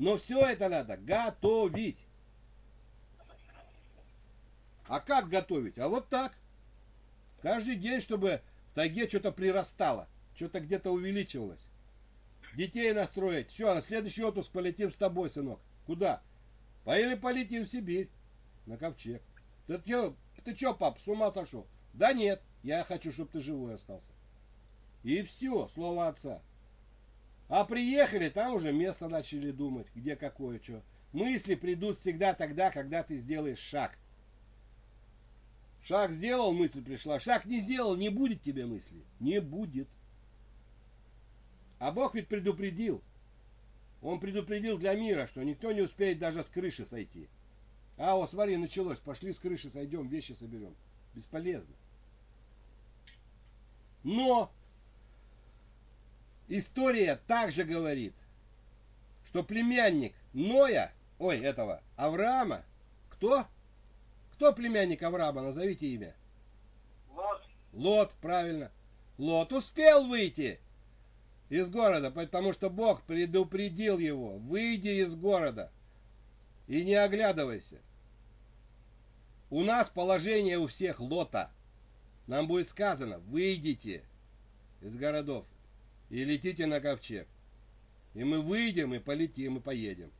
Но все это надо готовить. А как готовить? А вот так. Каждый день, чтобы в тайге что-то прирастало, что-то где-то увеличивалось. Детей настроить. Все, на следующий отпуск полетим с тобой, сынок. Куда? Или полетим в Сибирь. На ковчег. Ты что, ты что, пап, с ума сошел? Да нет, я хочу, чтобы ты живой остался. И все, слово отца. А приехали, там уже место начали думать, где какое что. Мысли придут всегда тогда, когда ты сделаешь шаг. Шаг сделал, мысль пришла. Шаг не сделал, не будет тебе мысли. Не будет. А Бог ведь предупредил. Он предупредил для мира, что никто не успеет даже с крыши сойти. А, вот смотри, началось. Пошли с крыши сойдем, вещи соберем. Бесполезно. Но история также говорит, что племянник Ноя, ой, этого, Авраама, кто? Кто племянник Авраама? Назовите имя.
Лот.
Лот, правильно. Лот успел выйти из города, потому что Бог предупредил его. Выйди из города и не оглядывайся. У нас положение у всех лота. Нам будет сказано, выйдите из городов и летите на ковчег. И мы выйдем, и полетим, и поедем.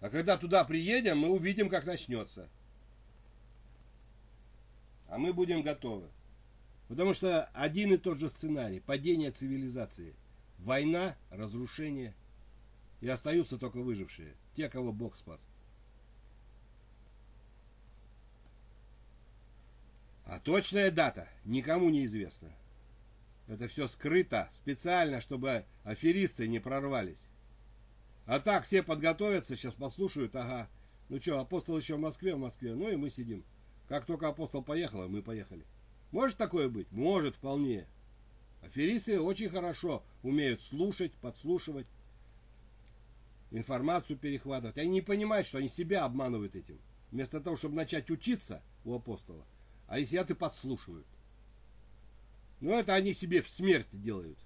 А когда туда приедем, мы увидим, как начнется. А мы будем готовы. Потому что один и тот же сценарий. Падение цивилизации. Война, разрушение. И остаются только выжившие. Те, кого Бог спас. А точная дата никому не известна. Это все скрыто специально, чтобы аферисты не прорвались. А так все подготовятся, сейчас послушают, ага. Ну что, апостол еще в Москве, в Москве. Ну и мы сидим. Как только апостол поехал, мы поехали. Может такое быть? Может, вполне. Аферисты очень хорошо умеют слушать, подслушивать, информацию перехватывать. Они не понимают, что они себя обманывают этим. Вместо того, чтобы начать учиться у апостола, а если сидят и подслушивают. Ну, это они себе в смерти делают.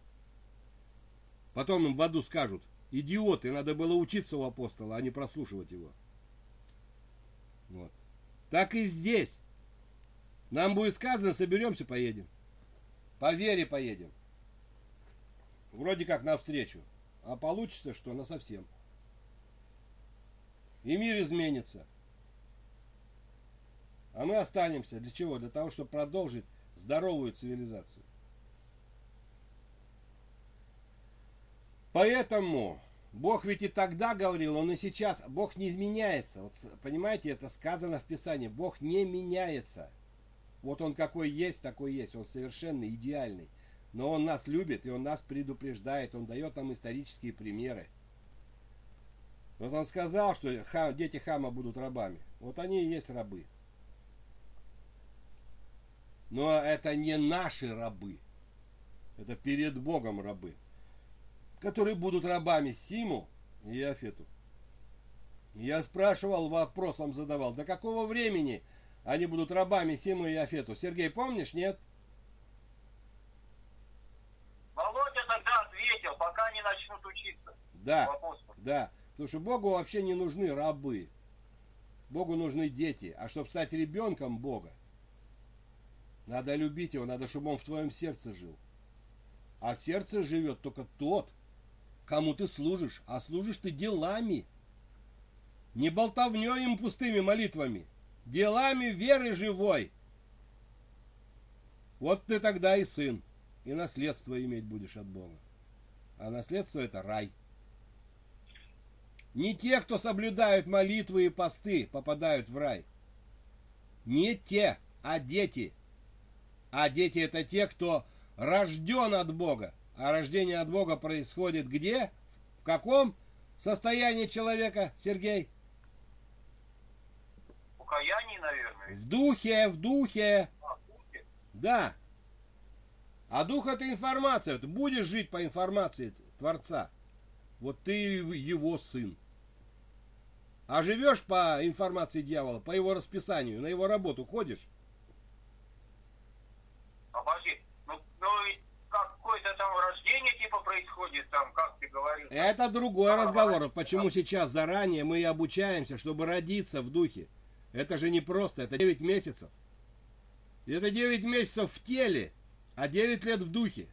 Потом им в аду скажут, идиоты, надо было учиться у апостола, а не прослушивать его. Вот. Так и здесь. Нам будет сказано, соберемся, поедем. По вере поедем. Вроде как навстречу. А получится, что на совсем. И мир изменится. А мы останемся. Для чего? Для того, чтобы продолжить здоровую цивилизацию. Поэтому Бог ведь и тогда говорил, Он и сейчас, Бог не изменяется. Вот, понимаете, это сказано в Писании. Бог не меняется. Вот Он какой есть, такой есть. Он совершенный, идеальный. Но Он нас любит, и Он нас предупреждает. Он дает нам исторические примеры. Вот Он сказал, что дети Хама будут рабами. Вот они и есть рабы. Но это не наши рабы. Это перед Богом рабы которые будут рабами Симу и Афету. Я спрашивал, вопросом задавал, до какого времени они будут рабами Симу и Афету? Сергей, помнишь, нет?
Володя тогда ответил, пока не начнут учиться.
Да, да. Потому что Богу вообще не нужны рабы. Богу нужны дети. А чтобы стать ребенком Бога, надо любить его, надо, чтобы он в твоем сердце жил. А в сердце живет только тот, кому ты служишь, а служишь ты делами. Не болтовней им пустыми молитвами, делами веры живой. Вот ты тогда и сын, и наследство иметь будешь от Бога. А наследство это рай. Не те, кто соблюдают молитвы и посты, попадают в рай. Не те, а дети. А дети это те, кто рожден от Бога, а рождение от Бога происходит где? В каком состоянии человека, Сергей?
Покаяние, наверное.
В духе, в духе.
А, в духе.
Да. А дух это информация. Ты будешь жить по информации Творца. Вот ты его сын. А живешь по информации дьявола, по его расписанию, на его работу ходишь?
Обожди, ну, ну какое-то там рождение типа происходит, там, как ты говорил.
Это другой разговор. Почему сейчас заранее мы и обучаемся, чтобы родиться в духе? Это же не просто, это 9 месяцев. Это 9 месяцев в теле, а 9 лет в духе.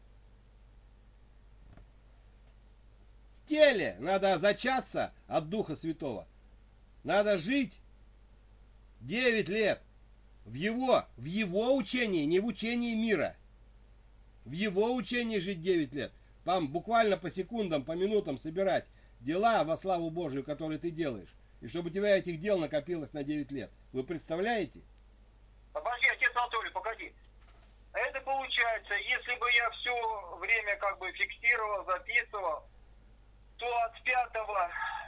В теле надо зачаться от Духа Святого. Надо жить 9 лет в его, в его учении, не в учении мира. В его учении жить 9 лет. Вам буквально по секундам, по минутам собирать дела во славу Божию, которые ты делаешь. И чтобы у тебя этих дел накопилось на 9 лет. Вы представляете?
Подожди, отец Анатолий, погоди. Это получается, если бы я все время как бы фиксировал, записывал, то от 5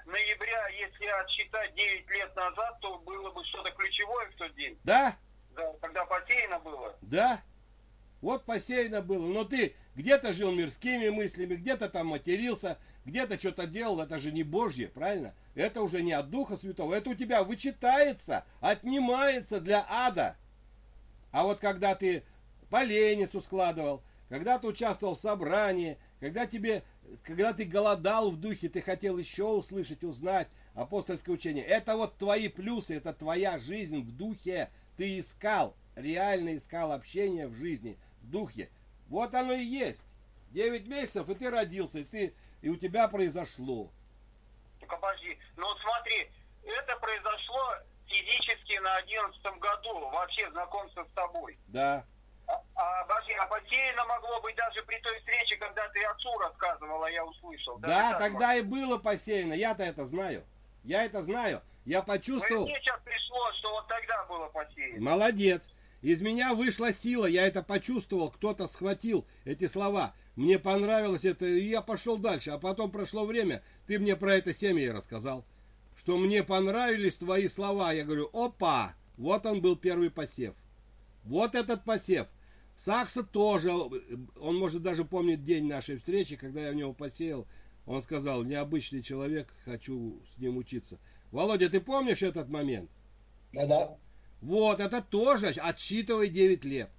ноября, если отсчитать 9 лет назад, то было бы что-то ключевое в тот день.
Да?
Да, когда потеряно было.
Да. Вот посеяно было, но ты где-то жил мирскими мыслями, где-то там матерился, где-то что-то делал, это же не Божье, правильно? Это уже не от Духа Святого, это у тебя вычитается, отнимается для ада. А вот когда ты поленницу складывал, когда ты участвовал в собрании, когда тебе, когда ты голодал в духе, ты хотел еще услышать, узнать апостольское учение. Это вот твои плюсы, это твоя жизнь в духе. Ты искал, реально искал общение в жизни, в духе. Вот оно и есть. Девять месяцев, и ты родился, и, ты, и у тебя произошло.
Так обожди. Ну вот смотри, это произошло физически на одиннадцатом году, вообще знакомство с тобой.
Да.
А, а, обожди, а посеяно могло быть даже при той встрече, когда ты отцу рассказывала, я услышал.
Да, тогда и было посеяно. Я-то это знаю. Я это знаю. Я почувствовал.
мне сейчас пришло, что вот тогда было посеяно.
Молодец. Из меня вышла сила, я это почувствовал, кто-то схватил эти слова. Мне понравилось это, и я пошел дальше. А потом прошло время, ты мне про это семьи рассказал. Что мне понравились твои слова. Я говорю, опа, вот он был первый посев. Вот этот посев. Сакса тоже, он может даже помнит день нашей встречи, когда я в него посеял. Он сказал, необычный человек, хочу с ним учиться. Володя, ты помнишь этот момент?
Да-да.
Вот, это тоже отсчитывай 9 лет.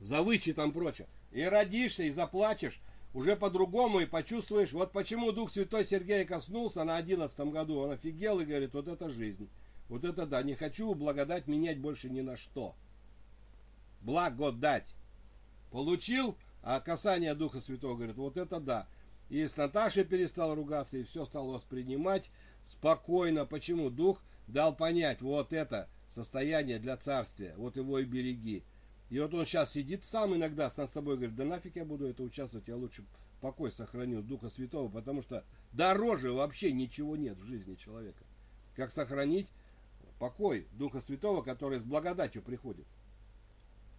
За вычетом прочее. И родишься, и заплачешь уже по-другому, и почувствуешь. Вот почему Дух Святой Сергея коснулся на 11 году. Он офигел и говорит, вот это жизнь. Вот это да, не хочу благодать менять больше ни на что. Благодать. Получил, а касание Духа Святого говорит, вот это да. И с Наташей перестал ругаться, и все стал воспринимать спокойно. Почему? Дух дал понять, вот это состояние для царствия, вот его и береги. И вот он сейчас сидит сам иногда с над собой, говорит, да нафиг я буду это участвовать, я лучше покой сохраню Духа Святого, потому что дороже вообще ничего нет в жизни человека. Как сохранить покой Духа Святого, который с благодатью приходит.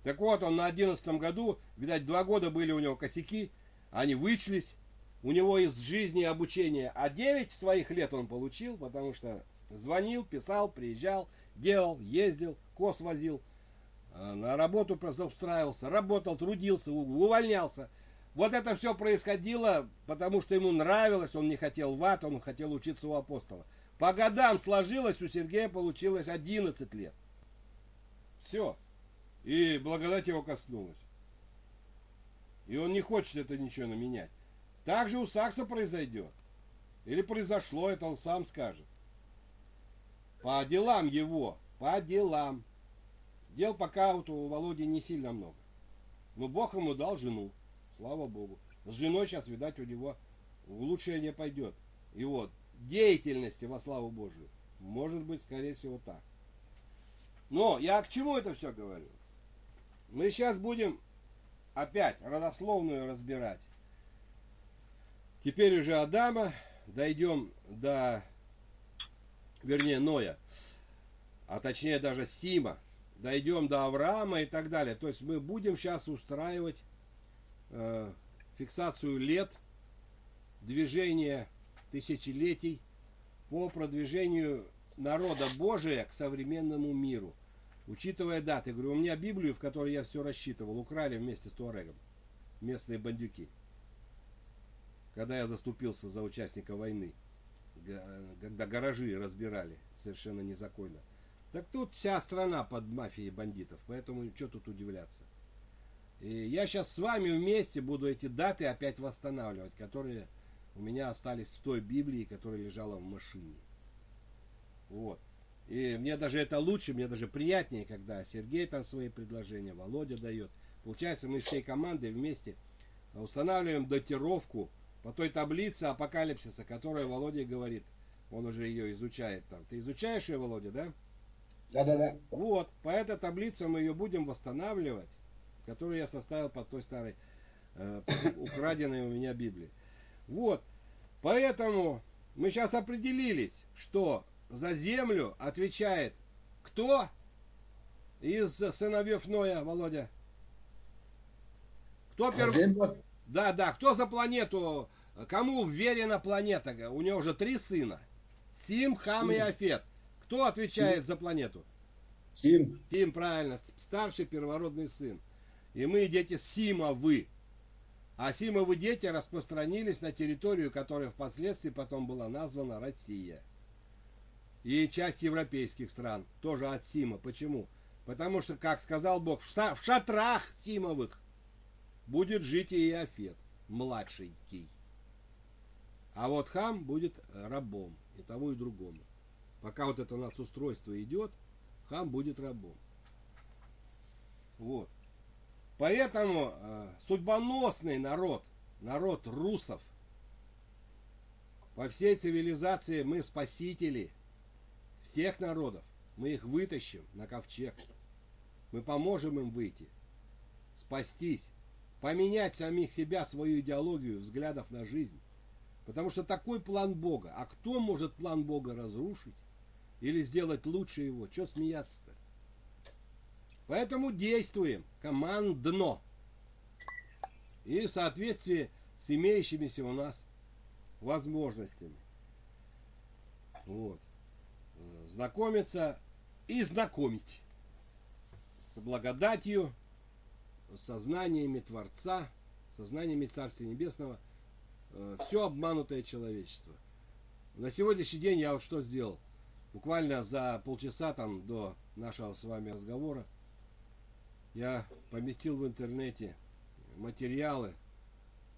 Так вот, он на одиннадцатом году, видать, два года были у него косяки, они вычлись, у него из жизни обучения, а 9 своих лет он получил, потому что звонил, писал, приезжал, делал, ездил, кос возил, э, на работу устраивался, работал, трудился, увольнялся. Вот это все происходило, потому что ему нравилось, он не хотел в ад, он хотел учиться у апостола. По годам сложилось, у Сергея получилось 11 лет. Все. И благодать его коснулась. И он не хочет это ничего менять. Так же у Сакса произойдет. Или произошло, это он сам скажет. По делам его, по делам. Дел пока вот у Володи не сильно много. Но Бог ему дал жену, слава Богу. С женой сейчас, видать, у него улучшение пойдет. И вот, деятельности во славу Божию. Может быть, скорее всего, так. Но я к чему это все говорю? Мы сейчас будем опять родословную разбирать. Теперь уже Адама, дойдем до, вернее, Ноя, а точнее даже Сима, дойдем до Авраама и так далее. То есть мы будем сейчас устраивать э, фиксацию лет, движения тысячелетий по продвижению народа Божия к современному миру. Учитывая даты, говорю, у меня Библию, в которой я все рассчитывал, украли вместе с Туарегом. Местные бандюки. Когда я заступился за участника войны. Когда гаражи разбирали совершенно незаконно. Так тут вся страна под мафией бандитов, поэтому что тут удивляться. И я сейчас с вами вместе буду эти даты опять восстанавливать, которые у меня остались в той Библии, которая лежала в машине. Вот. И мне даже это лучше, мне даже приятнее, когда Сергей там свои предложения, Володя дает. Получается, мы всей командой вместе устанавливаем датировку по той таблице апокалипсиса, которая Володя говорит. Он уже ее изучает там. Ты изучаешь ее, Володя, да?
Да-да-да.
Вот, по этой таблице мы ее будем восстанавливать, которую я составил под той старой э, украденной у меня Библии. Вот, поэтому мы сейчас определились, что за землю отвечает кто из сыновьев Ноя, Володя? Кто первый? Да, да, кто за планету? Кому вверена планета? У него уже три сына. Сим, Хам и Афет. Кто отвечает за планету?
Хим.
Тим, правильно, старший первородный сын. И мы дети Симовы. А Симовы дети распространились на территорию, которая впоследствии потом была названа Россия. И часть европейских стран тоже от Сима. Почему? Потому что, как сказал Бог, в шатрах Симовых будет жить и Иофет, младшенький. А вот хам будет рабом и тому и другому. Пока вот это у нас устройство идет, хам будет рабом. Вот. Поэтому э, судьбоносный народ, народ русов, по всей цивилизации мы спасители всех народов. Мы их вытащим на ковчег. Мы поможем им выйти, спастись, поменять самих себя, свою идеологию, взглядов на жизнь. Потому что такой план Бога. А кто может план Бога разрушить? Или сделать лучше его? Что смеяться-то? Поэтому действуем командно. И в соответствии с имеющимися у нас возможностями. Вот. Знакомиться и знакомить с благодатью, со знаниями Творца, со знаниями Царствия Небесного, все обманутое человечество. На сегодняшний день я вот что сделал. Буквально за полчаса там до нашего с вами разговора я поместил в интернете материалы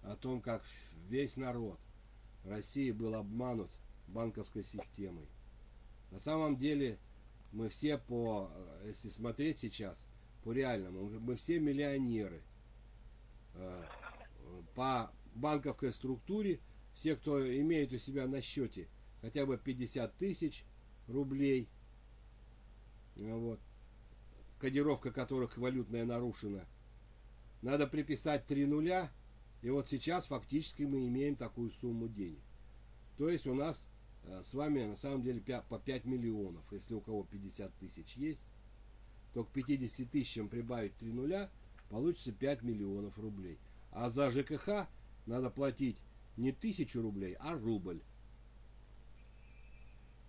о том, как весь народ России был обманут банковской системой. На самом деле мы все по, если смотреть сейчас, по реальному, мы все миллионеры. Э, По банковской структуре, все, кто имеет у себя на счете хотя бы 50 тысяч рублей, вот, кодировка которых валютная нарушена, надо приписать 3 нуля, и вот сейчас фактически мы имеем такую сумму денег. То есть у нас э, с вами на самом деле по 5 миллионов. Если у кого 50 тысяч есть, то к 50 тысячам прибавить 3 нуля, получится 5 миллионов рублей. А за ЖКХ надо платить не тысячу рублей, а рубль.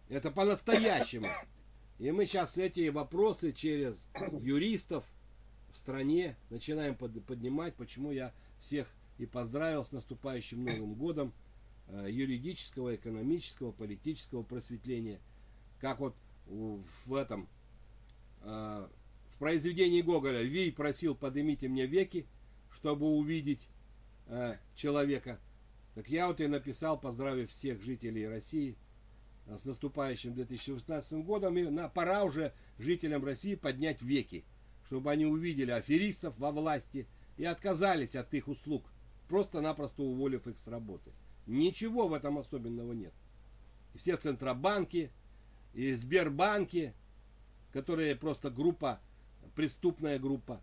Это по-настоящему. И мы сейчас эти вопросы через юристов в стране начинаем под, поднимать, почему я всех и поздравил с наступающим Новым годом э, юридического, экономического, политического просветления. Как вот в этом, э, в произведении Гоголя Вий просил поднимите мне веки, чтобы увидеть э, человека. Так я вот и написал, поздравив всех жителей России с наступающим 2018 годом. И на, пора уже жителям России поднять веки, чтобы они увидели аферистов во власти и отказались от их услуг, просто-напросто уволив их с работы. Ничего в этом особенного нет. И все центробанки, и Сбербанки, которые просто группа, преступная группа,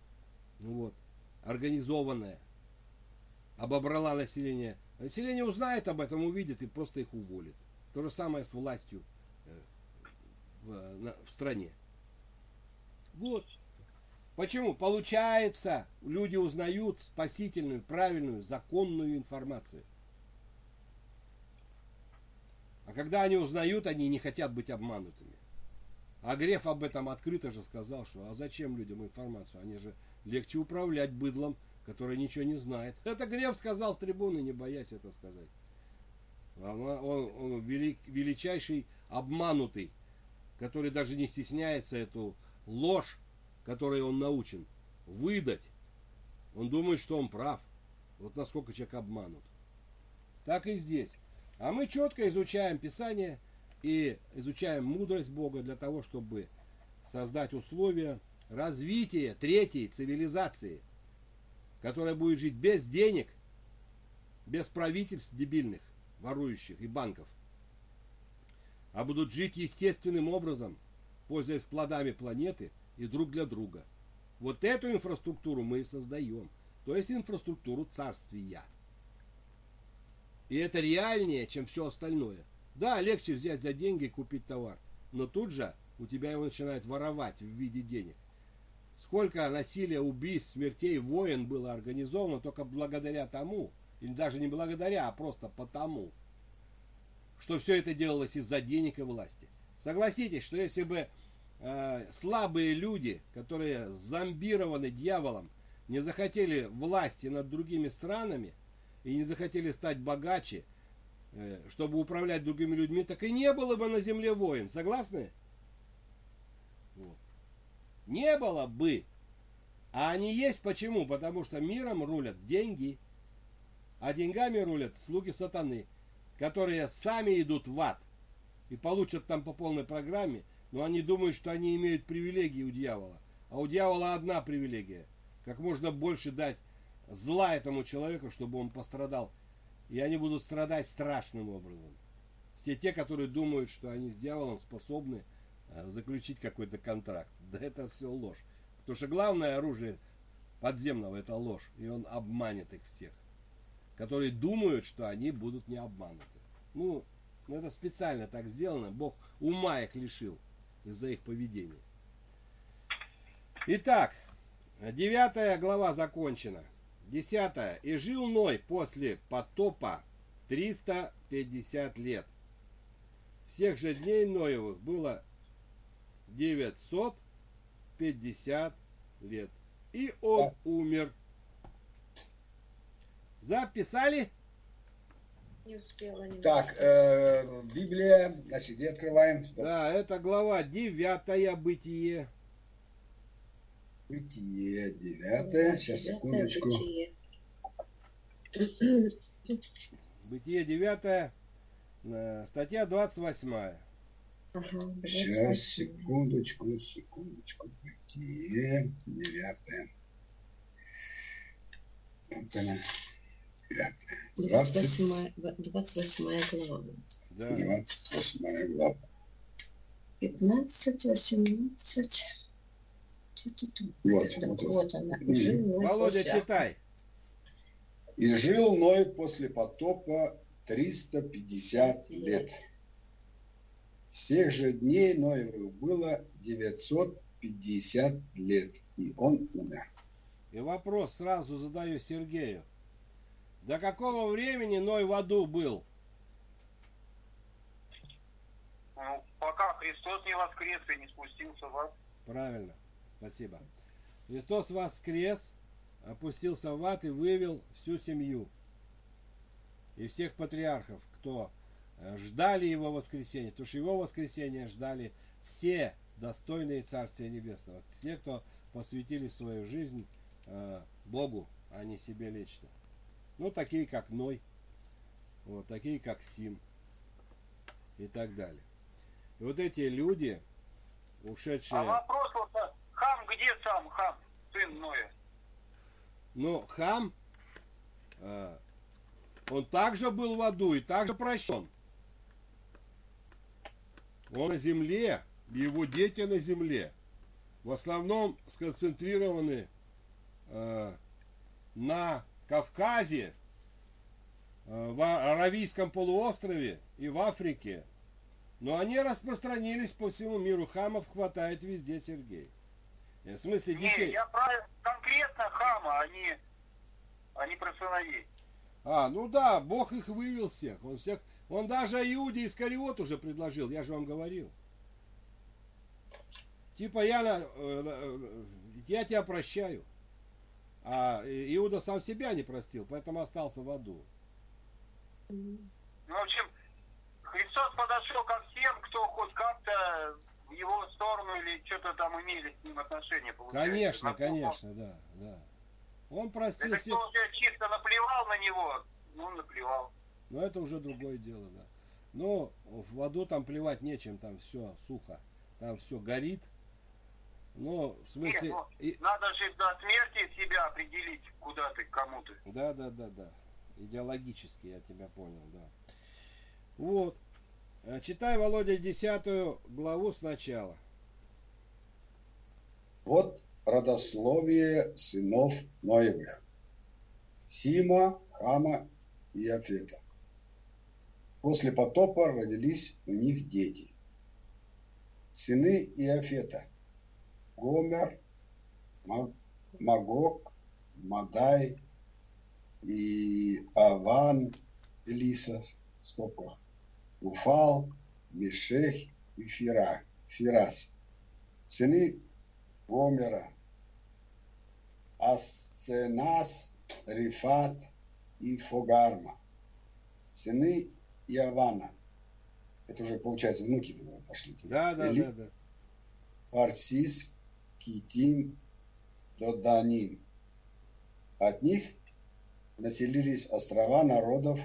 вот, организованная, обобрала население. Население узнает об этом, увидит и просто их уволит. То же самое с властью э, в, в стране. Вот. Почему? Получается, люди узнают спасительную, правильную, законную информацию. А когда они узнают, они не хотят быть обманутыми. А Греф об этом открыто же сказал, что а зачем людям информацию? Они же легче управлять быдлом, который ничего не знает. Это Греф сказал с трибуны, не боясь это сказать. Он, он, он велик, величайший обманутый, который даже не стесняется эту ложь, которой он научен, выдать. Он думает, что он прав. Вот насколько человек обманут. Так и здесь. А мы четко изучаем Писание и изучаем мудрость Бога для того, чтобы создать условия развития третьей цивилизации, которая будет жить без денег, без правительств дебильных, ворующих и банков, а будут жить естественным образом, пользуясь плодами планеты и друг для друга. Вот эту инфраструктуру мы и создаем, то есть инфраструктуру царствия. И это реальнее, чем все остальное. Да, легче взять за деньги и купить товар, но тут же у тебя его начинают воровать в виде денег. Сколько насилия, убийств, смертей, войн было организовано только благодаря тому, или даже не благодаря, а просто потому, что все это делалось из-за денег и власти. Согласитесь, что если бы э, слабые люди, которые зомбированы дьяволом, не захотели власти над другими странами и не захотели стать богаче, э, чтобы управлять другими людьми, так и не было бы на земле войн. Согласны? Не было бы. А они есть почему? Потому что миром рулят деньги. А деньгами рулят слуги сатаны, которые сами идут в ад и получат там по полной программе, но они думают, что они имеют привилегии у дьявола. А у дьявола одна привилегия. Как можно больше дать зла этому человеку, чтобы он пострадал. И они будут страдать страшным образом. Все те, которые думают, что они с дьяволом способны э, заключить какой-то контракт. Да это все ложь. Потому что главное оружие подземного это ложь. И он обманет их всех. Которые думают, что они будут не обмануты. Ну, это специально так сделано. Бог ума их лишил из-за их поведения. Итак, девятая глава закончена. Десятая. И жил Ной после потопа 350 лет. Всех же дней Ноевых было 950 лет. И он умер. Записали?
Не успела немножко.
Так, э, Библия, значит, где открываем?
Да, это глава девятая бытие.
Бытие, девятое. Сейчас,
Девятое
секундочку.
бытие.
Бытие девятая, э, статья 28.
Ага,
Сейчас, секундочку, секундочку. Бытие, девятое. Вот она. Девятое.
Двадцать
Двадцать
восьмая- двадцать восьмая глава.
Да.
двадцать восьмая глава.
Пятнадцать, восемнадцать. Ту-ту-ту.
Вот,
Так,
вот,
вот она. Жил Ной
Володя,
после-
читай.
И жил Ной после потопа 350 лет. Всех же дней Ноевых было 950 лет, и он умер.
И вопрос сразу задаю Сергею. До какого времени Ной в аду был?
Ну, пока Христос не воскрес и не спустился в ад.
Правильно. Спасибо. Христос воскрес, опустился в ад и вывел всю семью. И всех патриархов, кто ждали его воскресения. Потому что его воскресения ждали все достойные Царствия Небесного. Те, кто посвятили свою жизнь э, Богу, а не себе лично. Ну, такие как Ной, вот, такие как Сим и так далее. И вот эти люди, ушедшие...
А вопрос вот, а, хам где сам хам, сын Ноя?
Но хам, э, он также был в аду и также прощен. Он на земле, его дети на земле. В основном сконцентрированы э, на Кавказе, э, в Аравийском полуострове и в Африке. Но они распространились по всему миру. Хамов хватает везде, Сергей. Э, В смысле
Не,
детей.
я про конкретно хама, а не, а не про сыновей.
А, ну да, Бог их вывел всех. Он всех, он даже Иуде Искариот уже предложил, я же вам говорил. Типа я, э, э, я тебя прощаю. А Иуда сам себя не простил, поэтому остался в аду.
Ну, в общем, Христос подошел ко всем, кто хоть как-то в его сторону или что-то там имели с ним отношения. получается.
Конечно, конечно, да, да. Он простил
Это
всех,
кто уже чисто наплевал на него, ну, наплевал.
Но это уже другое дело, да. Но в аду там плевать нечем, там все сухо, там все горит. Но в смысле...
Нет, ну,
и-
Надо же до смерти себя определить, куда ты, к кому ты.
Да, да, да, да. Идеологически я тебя понял, да. Вот. Э, Читай, Володя, десятую главу сначала.
Вот родословие сынов Ноевых. Сима, Хама и Афета. После потопа родились у них дети. Сыны Иофета. Гомер, Маг- Магог, Мадай и Аван, Элиса, в Уфал, Мешех и Фира, Фирас. Сыны Гомера, Ценас, Рифат и Фогарма. Сыны Иавана. Это уже, получается, внуки пошли.
Да, да, да, да.
Парсис, Китим, Доданим. От них населились острова народов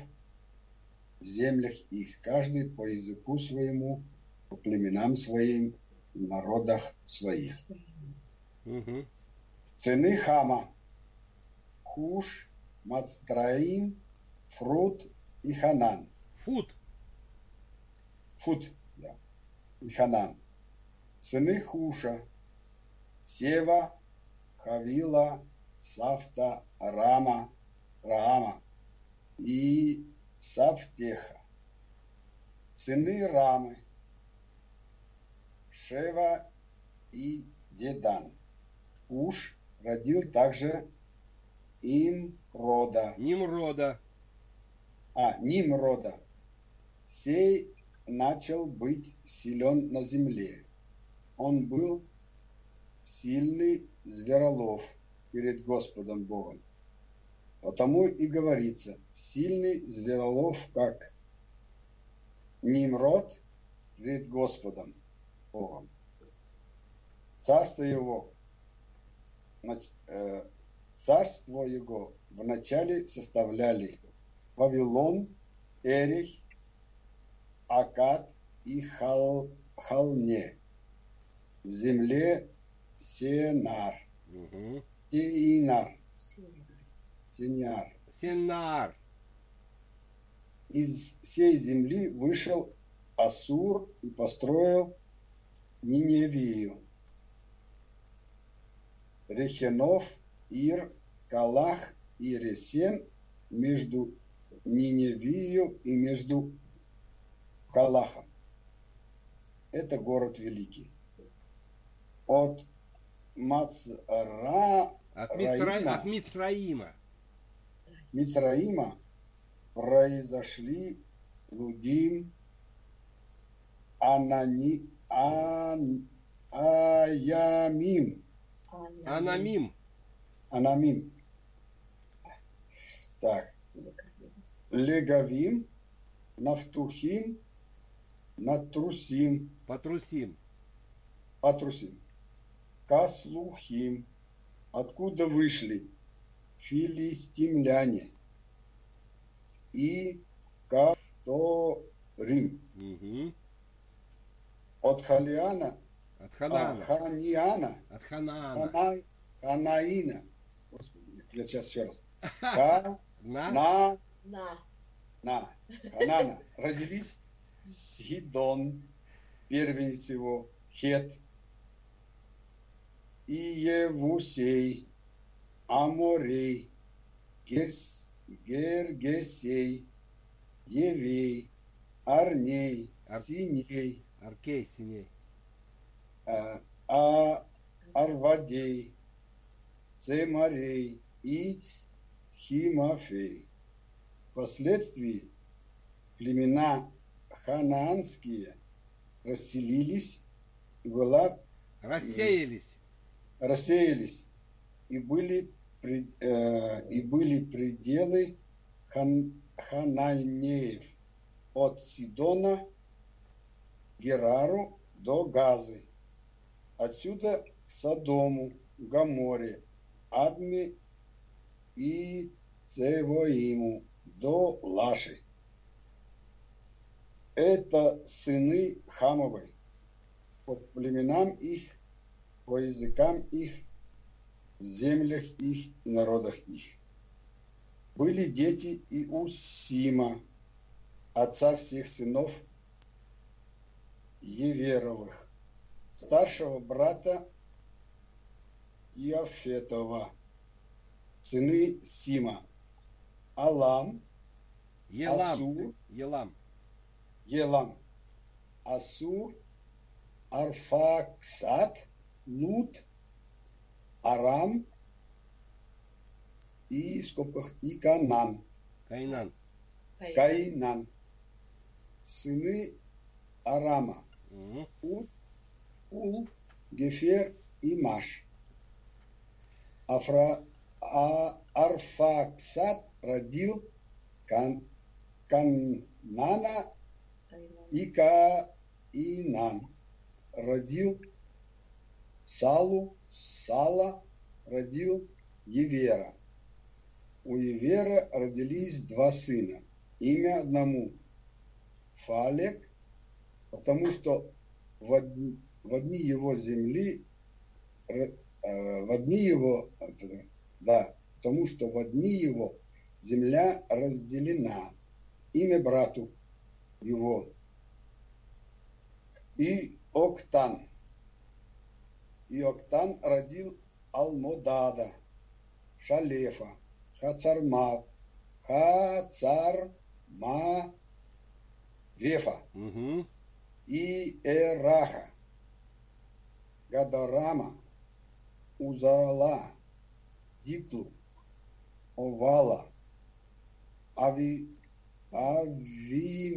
в землях их, каждый по языку своему, по племенам своим, в народах своих.
Мгм.
Сыны Хама, Хуш, Мацтраим, Фрут и Ханан.
Фут.
Фут, да, и Ханан. Сыны Хуша, Сева, Хавила, Сафта, Рама, Раама и Сафтеха. Сыны Рамы, Шева и Дедан. Уш родил также им рода,
Nimрода.
а, Нимрода. Сей начал быть силен на земле. Он был сильный зверолов перед Господом Богом. Потому и говорится, сильный зверолов, как Нимрод перед Господом Богом. Царство его, э, царство его вначале составляли Вавилон, Эрих, Акад и Хал, Халне. В земле Сенар,
Мгм.
Сеинар, Сеняр.
Сенар.
Из всей земли вышел Асур и построил Ниневию. Рехенов, Ир, Калах и Ресен между Ниневию и между Калахом. Это город великий. От Мацра
От, Мицра...
Раима.
От Мицраима.
Мицраима произошли Лудим, Анани, Ан, Аямим,
Анамим.
Анамим. Так, Легавим, Нафтухим, Натрусим,
Патрусим.
Патрусим, Каслухим, откуда вышли филистимляне и Кавторим.
Мгм.
От Халиана,
От
а,
Ханана.
Ханиана,
От Ханана.
Хана, Ханаина. Господи, я сейчас еще раз. Ха,
На.
на,
На.
на, Ханана. Родились Сидон, первенец его, Хет, и Евусей, Аморей, Герс, Гергесей, Евей, Арней,
Ар-
Синей,
Аркей синей.
а, А- Арвадей, Цемарей и Химофей. Впоследствии племена ханаанские расселились и была,
Рассеялись.
рассеялись и были, пред- э, и были пределы хан, хананеев от Сидона, Герару до Газы. Отсюда к Содому, Гаморе, Адме и Цевоиму до Лаши. Это сыны Хамовой, по племенам их, по языкам их, в землях их и народах их. Были дети и у Сима, отца всех сынов Еверовых, старшего брата Иофетова, сыны Сима, Алам,
Елам.
Асур,
Елам.
Елам, Асур, Арфаксат, Лут, Арам и в скобках и Канан,
Кайнан.
Каинан, сыны Арама,
Мгм.
Ул, Ул, Гефер и Маш. Афра, а Арфаксат родил Кан, Каннана и Каинан. Родил Салу, Сала родил Евера. У Евера родились два сына. Имя одному Фалек, потому что в одни, в одни его земли, э, в одни его, да, потому что в одни его земля разделена. Имя брату его. И Октан. И Октан родил Алмодада, Шалефа, Хацарма, Хацарма, Вефа
Угу.
и Эраха, Гадарама, Узала, Диклу, Овала, Ави, Авимаида,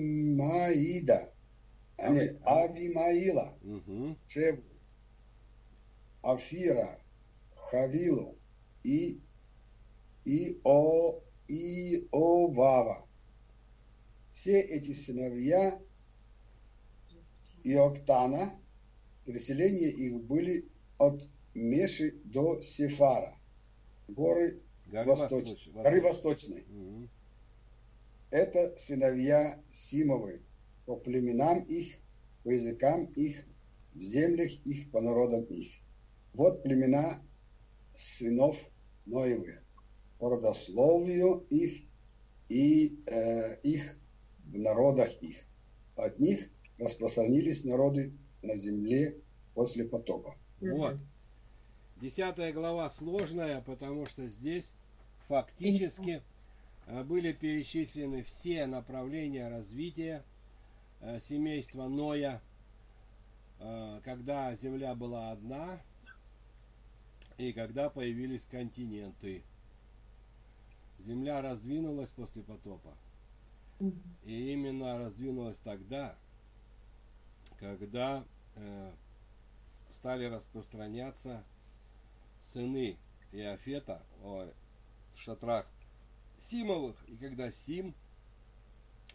нет, Авимаила,
Угу.
Шеву, Афира, Хавилу и и О и Овава. Все эти сыновья Иоктана, переселения их были от Меши до Сефара, горы,
Горы
Восточ-
Восточ-
горы
Восточ-
Восточной.
Мгм.
Это сыновья Симовы по племенам их, по языкам их, в землях их, по народам их. Вот племена сынов Ноевых, по родословию их и э, их в народах их. От них распространились народы на земле после потопа.
Вот. Десятая глава сложная, потому что здесь фактически э, были перечислены все направления развития семейства Ноя, э, когда земля была одна и когда появились континенты. Земля раздвинулась после потопа. И именно раздвинулась тогда, когда э, стали распространяться сыны Иофета ой, в шатрах Симовых, и когда Сим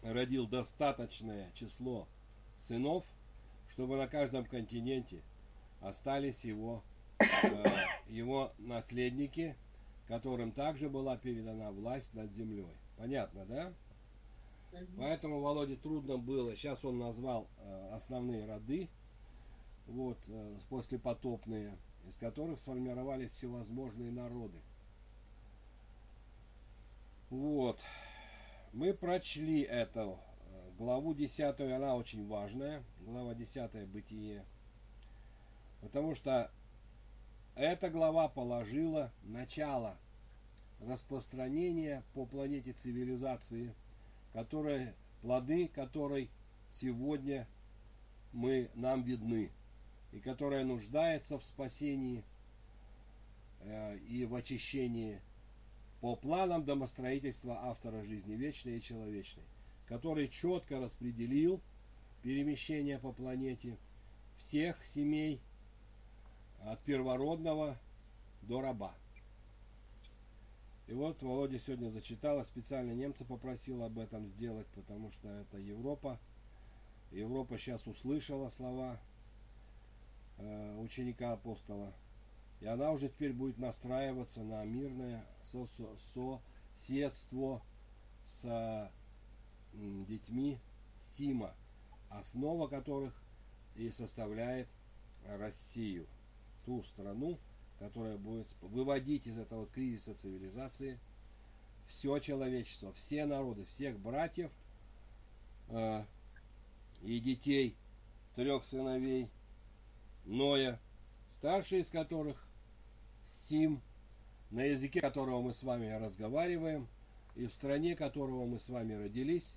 родил достаточное число сынов, чтобы на каждом континенте остались его, э, его наследники, которым также была передана власть над землей. Понятно, да? Поэтому Володе трудно было. Сейчас он назвал э, основные роды, вот, э, послепотопные, из которых сформировались всевозможные народы. Вот. Мы прочли эту э, главу 10, она очень важная. Глава 10 Бытие. Потому что эта глава положила начало распространения по планете цивилизации, которая, плоды которой сегодня мы, нам видны, и которая нуждается в спасении э, и в очищении по планам домостроительства автора жизни вечной и человечной, который четко распределил перемещение по планете всех семей от первородного до раба. И вот Володя сегодня зачитала, специально немца попросил об этом сделать, потому что это Европа. Европа сейчас услышала слова э, ученика апостола. И она уже теперь будет настраиваться на мирное со- со- соседство с детьми Сима, основа которых и составляет Россию, ту страну, которая будет выводить из этого кризиса цивилизации все человечество, все народы, всех братьев э, и детей трех сыновей Ноя, старший из которых Сим, на языке которого мы с вами разговариваем, и в стране которого мы с вами родились.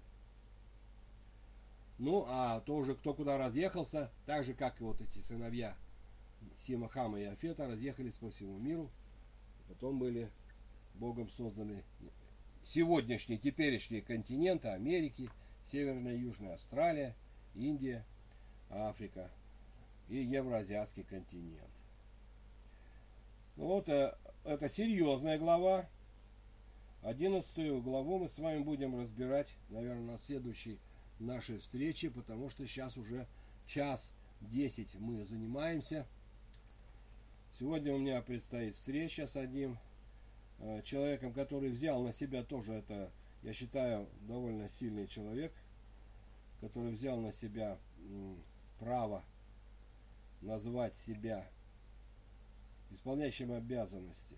Ну, а то уже кто куда разъехался, так же, как и вот эти сыновья Сима, Хама и Афета, разъехались по всему миру. Потом были Богом созданы сегодняшние, теперешние континенты Америки, Северная и Южная Австралия, Индия, Африка и Евроазиатский континент. Вот э, это серьезная глава. Одиннадцатую главу мы с вами будем разбирать, наверное, на следующей нашей встрече, потому что сейчас уже час десять мы занимаемся. Сегодня у меня предстоит встреча с одним э, человеком, который взял на себя тоже это, я считаю, довольно сильный человек, который взял на себя право назвать себя исполняющим обязанности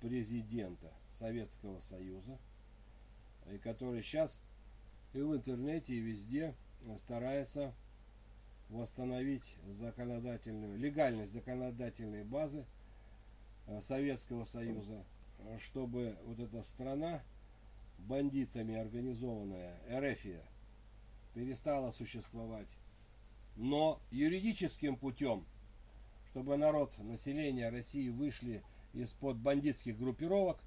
президента Советского Союза, и который сейчас и в интернете, и везде старается восстановить законодательную, легальность законодательной базы э, Советского Союза, чтобы вот эта страна, бандитами организованная, Эрефия, перестала существовать. Но юридическим путем, чтобы народ, население России вышли из-под бандитских группировок,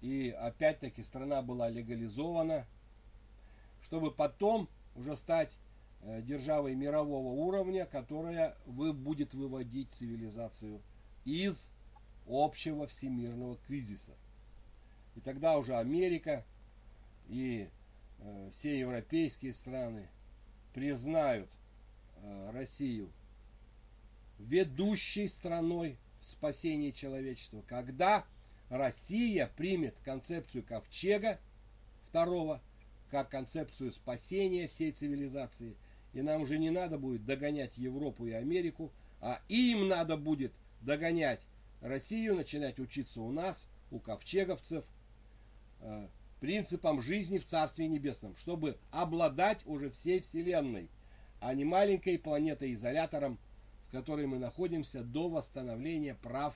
и опять-таки страна была легализована, чтобы потом уже стать э, державой мирового уровня, которая вы, будет выводить цивилизацию из общего всемирного кризиса. И тогда уже Америка и э, все европейские страны признают э, Россию ведущей страной в спасении человечества, когда Россия примет концепцию ковчега второго как концепцию спасения всей цивилизации. И нам уже не надо будет догонять Европу и Америку, а им надо будет догонять Россию, начинать учиться у нас, у ковчеговцев, э, принципам жизни в Царстве Небесном, чтобы обладать уже всей Вселенной, а не маленькой планетой-изолятором, которой мы находимся до восстановления прав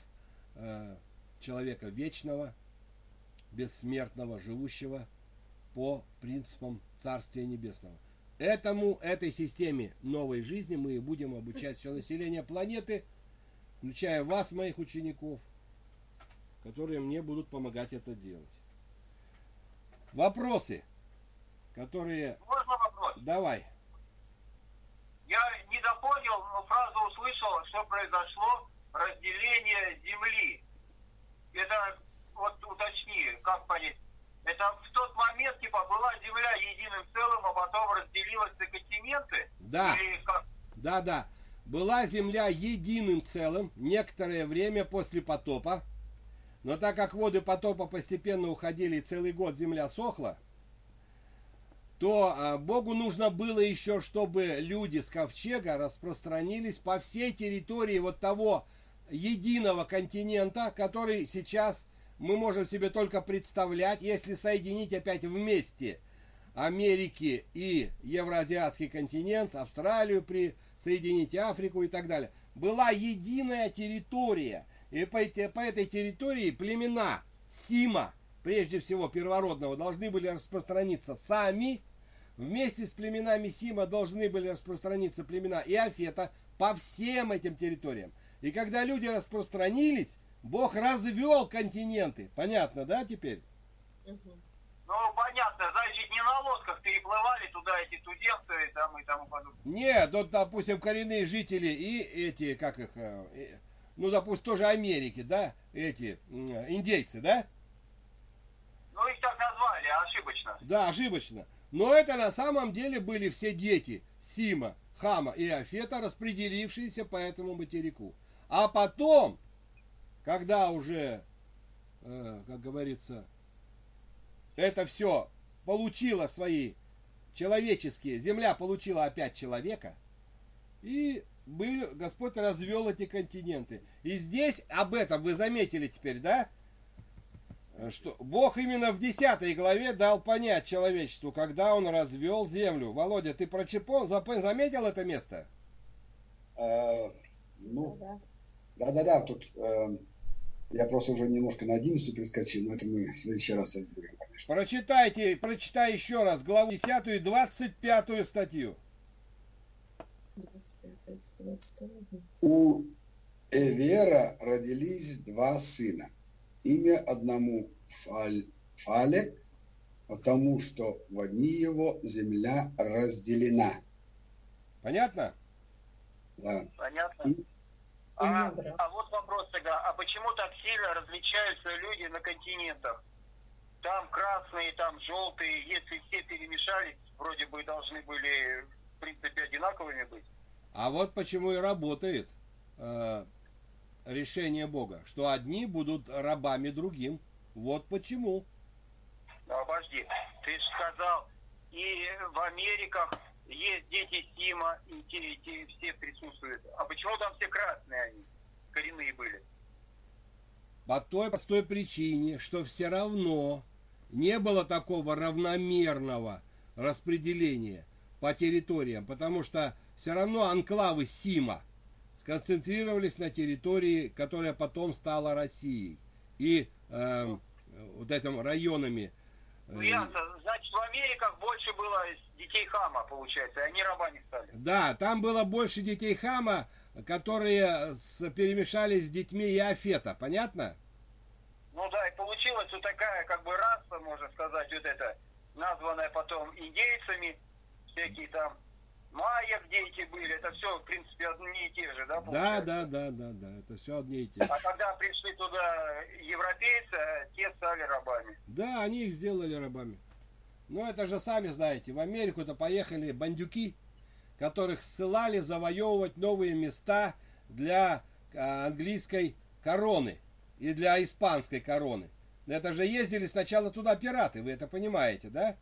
э, человека вечного, бессмертного, живущего по принципам Царствия Небесного. Этому, этой системе новой жизни мы и будем обучать все население планеты, включая вас, моих учеников, которые мне будут помогать это делать. Вопросы, которые...
Можно вопрос?
Давай.
Я недопонял, но фразу услышал, что произошло разделение земли. Это вот уточни, как понять. Это в тот момент, типа, была Земля единым целым, а потом разделилась на континенты?
Да.
Или как?
Да, да. Была Земля единым целым некоторое время после потопа. Но так как воды потопа постепенно уходили целый год Земля сохла, то а, Богу нужно было еще, чтобы люди с ковчега распространились по всей территории вот того единого континента, который сейчас мы можем себе только представлять, если соединить опять вместе Америки и Евроазиатский континент, Австралию присоединить Африку и так далее. Была единая территория, и по, по этой территории племена Сима, прежде всего первородного, должны были распространиться сами, вместе с племенами Сима должны были распространиться племена Иофета по всем этим территориям. И когда люди распространились, Бог развел континенты. Понятно, да, теперь?
Ну, понятно, значит, не на лодках переплывали туда эти туземцы и там и тому подобное.
Нет, вот, допустим, коренные жители и эти, как их, э, э, ну, допустим, тоже Америки, да, эти индейцы, да?
Ну, их так назвали, ошибочно.
Да, ошибочно. Но это на самом деле были все дети Сима, Хама и Афета, распределившиеся по этому материку. А потом, когда уже, э, как говорится, это все получило свои человеческие, земля получила опять человека, и был, Господь развел эти континенты. И здесь об этом вы заметили теперь, да? Что Бог именно в 10 главе дал понять человечеству, когда он развел землю. Володя, ты прочепон, зап- заметил это место?
Э, ну,
Да.
да-да-да, тут э, я просто уже немножко на 11 перескочил, но это мы в следующий раз разберем, конечно.
Прочитайте, прочитай еще раз главу 10 и 25 статью.
25, 22.
У Эвера родились два сына. Имя одному Фаль, Фалек, потому что в одни его земля разделена.
Понятно?
Да.
Понятно. А,
Добро.
а вот вопрос тогда, а почему так сильно различаются люди на континентах? Там красные, там желтые, если все перемешались, вроде бы должны были, в принципе, одинаковыми быть.
А вот почему и работает э, решение Бога, что одни будут рабами другим. Вот почему.
Ну, Обожди, ты же сказал, и в Америках есть дети Сима, и те, и те все присутствуют. А почему там все красные они, коренные были?
По той простой причине, что все равно не было такого равномерного распределения по территориям, потому что все равно анклавы Сима сконцентрировались на территории, которая потом стала Россией. И эм, вот этим районами. э,
Ну, ясно. Значит, в Америках больше было детей хама, получается, и они рабами стали.
Да, там было больше детей Хама, которые с- перемешались с детьми Иофета, понятно?
Ну да, и получилась вот такая, как бы, раса, можно сказать, вот это, названная потом индейцами, всякие там майя, где эти были, это все, в принципе, одни и те же, да,
Да,
получается?
да, да, да, да, это все одни и те же.
А когда пришли туда европейцы, а те стали рабами.
Да, они их сделали рабами. Ну, это же сами знаете, в Америку-то поехали бандюки, которых ссылали завоевывать новые места для а, английской короны и для испанской короны. Это же ездили сначала туда пираты, вы это понимаете, да?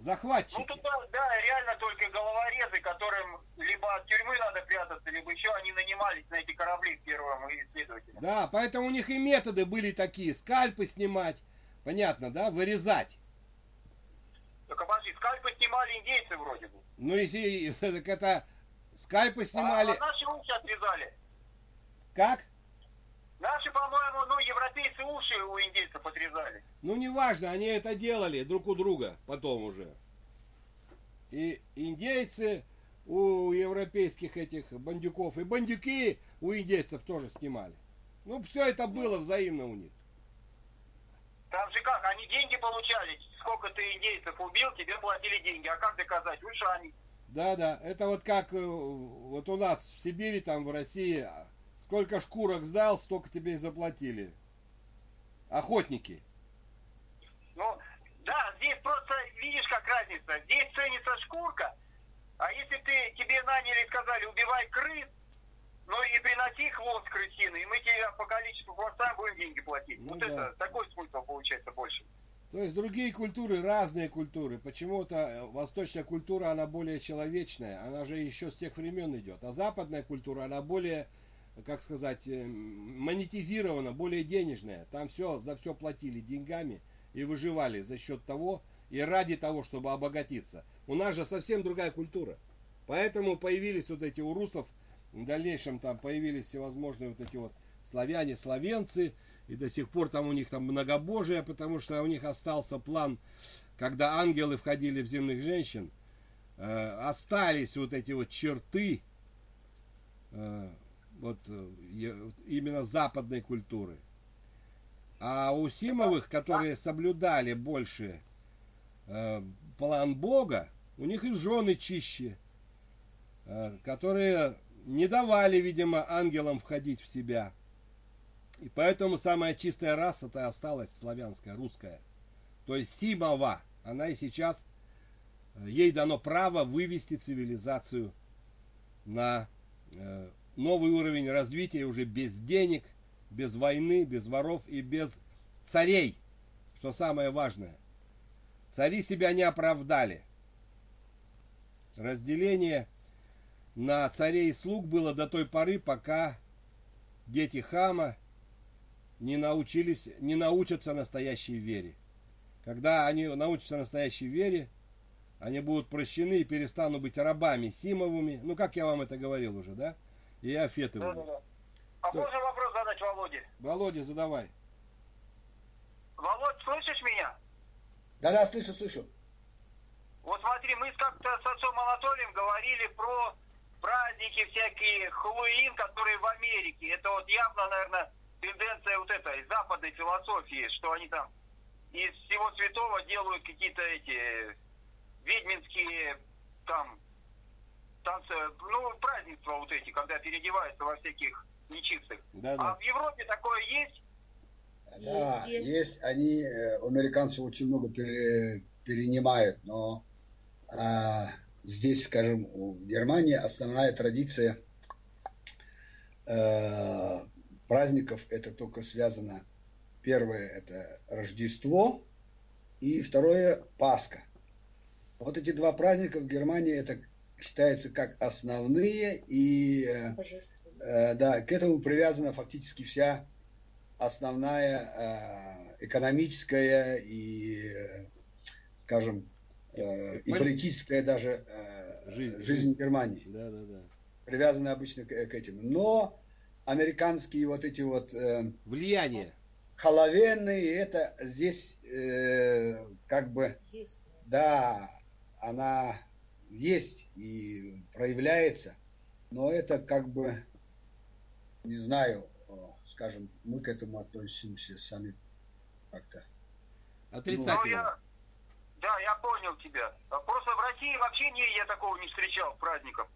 Ну,
Захватчики.
туда, да, реально только головорезы, которым либо от тюрьмы надо прятаться, либо еще они нанимались на эти корабли к первому исследователю.
Да, поэтому у них и методы были такие, скальпы снимать, понятно, да, вырезать.
Так, обожди, скальпы снимали индейцы вроде бы.
Ну, если так это скальпы
А,
снимали,
а наши уши отрезали.
как?
Наши, по-моему, ну, европейцы уши у индейцев отрезали.
Ну, неважно, они это делали друг у друга потом уже. И индейцы у европейских этих бандюков, и бандюки у индейцев тоже снимали. Ну, все это было взаимно у них.
Там же как, они деньги получали. Сколько ты индейцев убил, тебе платили деньги. А как доказать? Ушами.
Да-да, это вот как э, вот у нас в Сибири, там в России, сколько шкурок сдал, столько тебе и заплатили. Охотники.
Ну, да, здесь просто, видишь, как разница. Здесь ценится шкурка, а если ты, тебе наняли и сказали, убивай крыс, ну и приноси хвост крысины, и мы тебе по количеству хвоста будем деньги платить.
Ну
вот
да.
это, такой смысл получается больше.
То есть другие культуры, разные культуры. Почему-то э, восточная культура, она более человечная, она же еще с тех времен идет. А западная культура, она более, как сказать, э, монетизирована, более денежная. Там все, за все платили деньгами и выживали за счет того и ради того, чтобы обогатиться. У нас же совсем другая культура. Поэтому появились вот эти у русов, в дальнейшем там появились всевозможные вот эти вот славяне, словенцы, и до сих пор там у них там многобожие, потому что у них остался план, когда ангелы входили в земных женщин, э, остались вот эти вот черты э, вот э, вот именно западной культуры. А у Симовых, которые соблюдали больше э, план Бога, у них и жены чище, э, которые не давали, видимо, ангелам входить в себя. И поэтому самая чистая раса-то осталась славянская, русская. То есть Симова, она и сейчас, э, ей дано право вывести цивилизацию на э, новый уровень развития уже без денег, без войны, без воров и без царей, что самое важное. Цари себя не оправдали. Разделение на царей и слуг было до той поры, пока дети хама не научились, не научатся настоящей вере. Когда они научатся настоящей вере, они будут прощены и перестанут быть рабами Симовыми. Ну, как я вам это говорил уже, да? И Афетовыми.
Да-да-да. А
Что?
можно вопрос задать Володе?
Володя, задавай.
Володь, слышишь меня?
Да-да, слышу, слышу.
Вот смотри, мы как-то с отцом Анатолием говорили про праздники всякие, Хэллоуин, которые в Америке. Это вот явно, наверное, тенденция вот этой западной философии, что они там из всего святого делают какие-то эти ведьминские там танцы, ну, празднества вот эти, когда переодеваются во всяких нечистых.
Да,
А
да.
в Европе такое есть?
Да,
Есть.
есть, они, э, американцы очень много пере- перенимают, но а, здесь, скажем, в Германии основная традиция э, праздников это только связано, первое это Рождество и второе Пасха. Вот эти два праздника в Германии это считается как основные и э. Э, да, к этому привязана фактически вся основная э, экономическая и, э, скажем, э, и
Пол-
политическая даже э,
Жизнь.
жизнь, Германии.
Да, да, да.
Привязана обычно к, к этим. Но американские вот эти вот э,
Влияние.
холовенные, это здесь э, как бы
Есть.
да, она есть и проявляется, но это как бы, не знаю, э, скажем, мы к этому относимся сами как-то.
Ну,
Отрицательно.
я, да, я понял тебя. Просто в России вообще не, я такого не встречал праздников.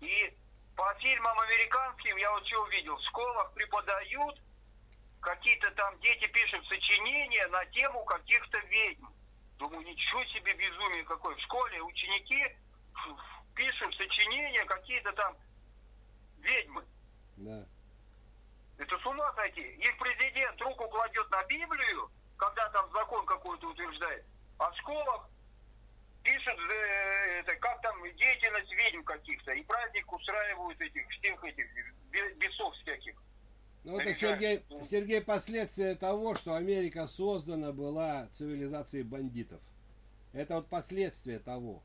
И по фильмам американским я вот что увидел. В школах преподают, какие-то там дети пишут сочинения на тему каких-то ведьм. Думаю, ничего себе безумие какое. В школе ученики пишут сочинения какие-то там ведьмы.
Да.
Это с ума сойти. Их президент руку кладет на Библию, когда там закон какой-то утверждает, а в школах пишут, э, это, как там деятельность ведьм каких-то, и праздник устраивают этих, всех этих бе- бесов всяких.
Ну, это, Сергей, Сергей, последствия того, что Америка создана была цивилизацией бандитов. Это вот последствия того.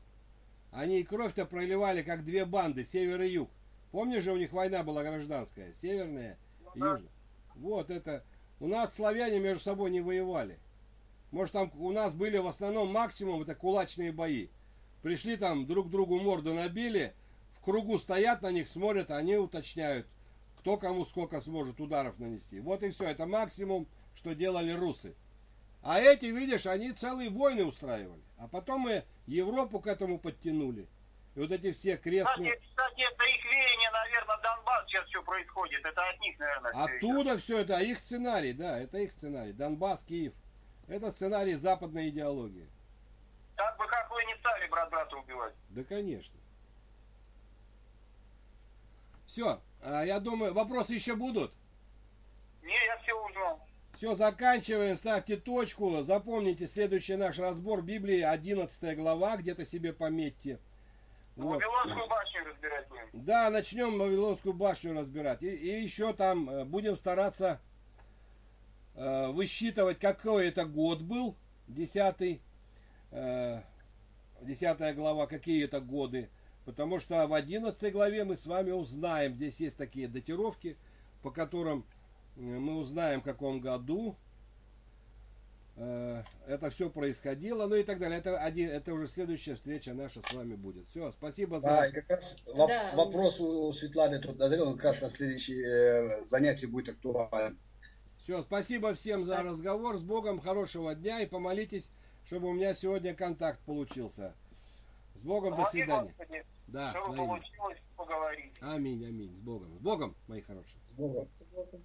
Они и кровь-то проливали, как две банды, север и юг. Помнишь же, у них война была гражданская, северная и
да.
южная. Вот это. У нас славяне между собой не воевали. Может, там у нас были в основном максимум это кулачные бои. Пришли там, друг другу морду набили, в кругу стоят на них, смотрят, они уточняют, кто кому сколько сможет ударов нанести. Вот и все. Это максимум, что делали русы. А эти, видишь, они целые войны устраивали. А потом мы Европу к этому подтянули. И вот эти все крестные...
Кстати, кстати, это их веяние, наверное, Донбасс сейчас все происходит. Это от них, наверное.
Оттуда все это, их сценарий, да, это их сценарий. Донбасс, Киев. Это сценарий западной идеологии.
Так бы как вы не стали брат брата убивать.
Да, конечно. Все, я думаю, вопросы еще будут?
Не, я все узнал.
Все, заканчиваем, ставьте точку. Запомните, следующий наш разбор Библии, 11 глава, где-то себе пометьте. Вот.
Вавилонскую башню разбирать будем.
Да, начнем Вавилонскую башню разбирать. И, и еще там э, будем стараться э, высчитывать, какой это год был, 10, э, 10 глава, какие это годы. Потому что в 11 главе мы с вами узнаем, здесь есть такие датировки, по которым мы узнаем, в каком году э, это все происходило, ну и так далее. Это, один, это уже следующая встреча наша с вами будет. Все, спасибо за...
Да, и как раз воп-
Да.
вопрос у Светланы он как раз на следующее э, занятие будет актуален.
Все, спасибо всем за разговор. С Богом, хорошего дня и помолитесь, чтобы у меня сегодня контакт получился. С Богом, до
Помоги,
свидания.
Господи,
Да,
чтобы
взаимно.
получилось поговорить.
Аминь, аминь. С Богом. С Богом, мои хорошие.
С Богом.
С Богом.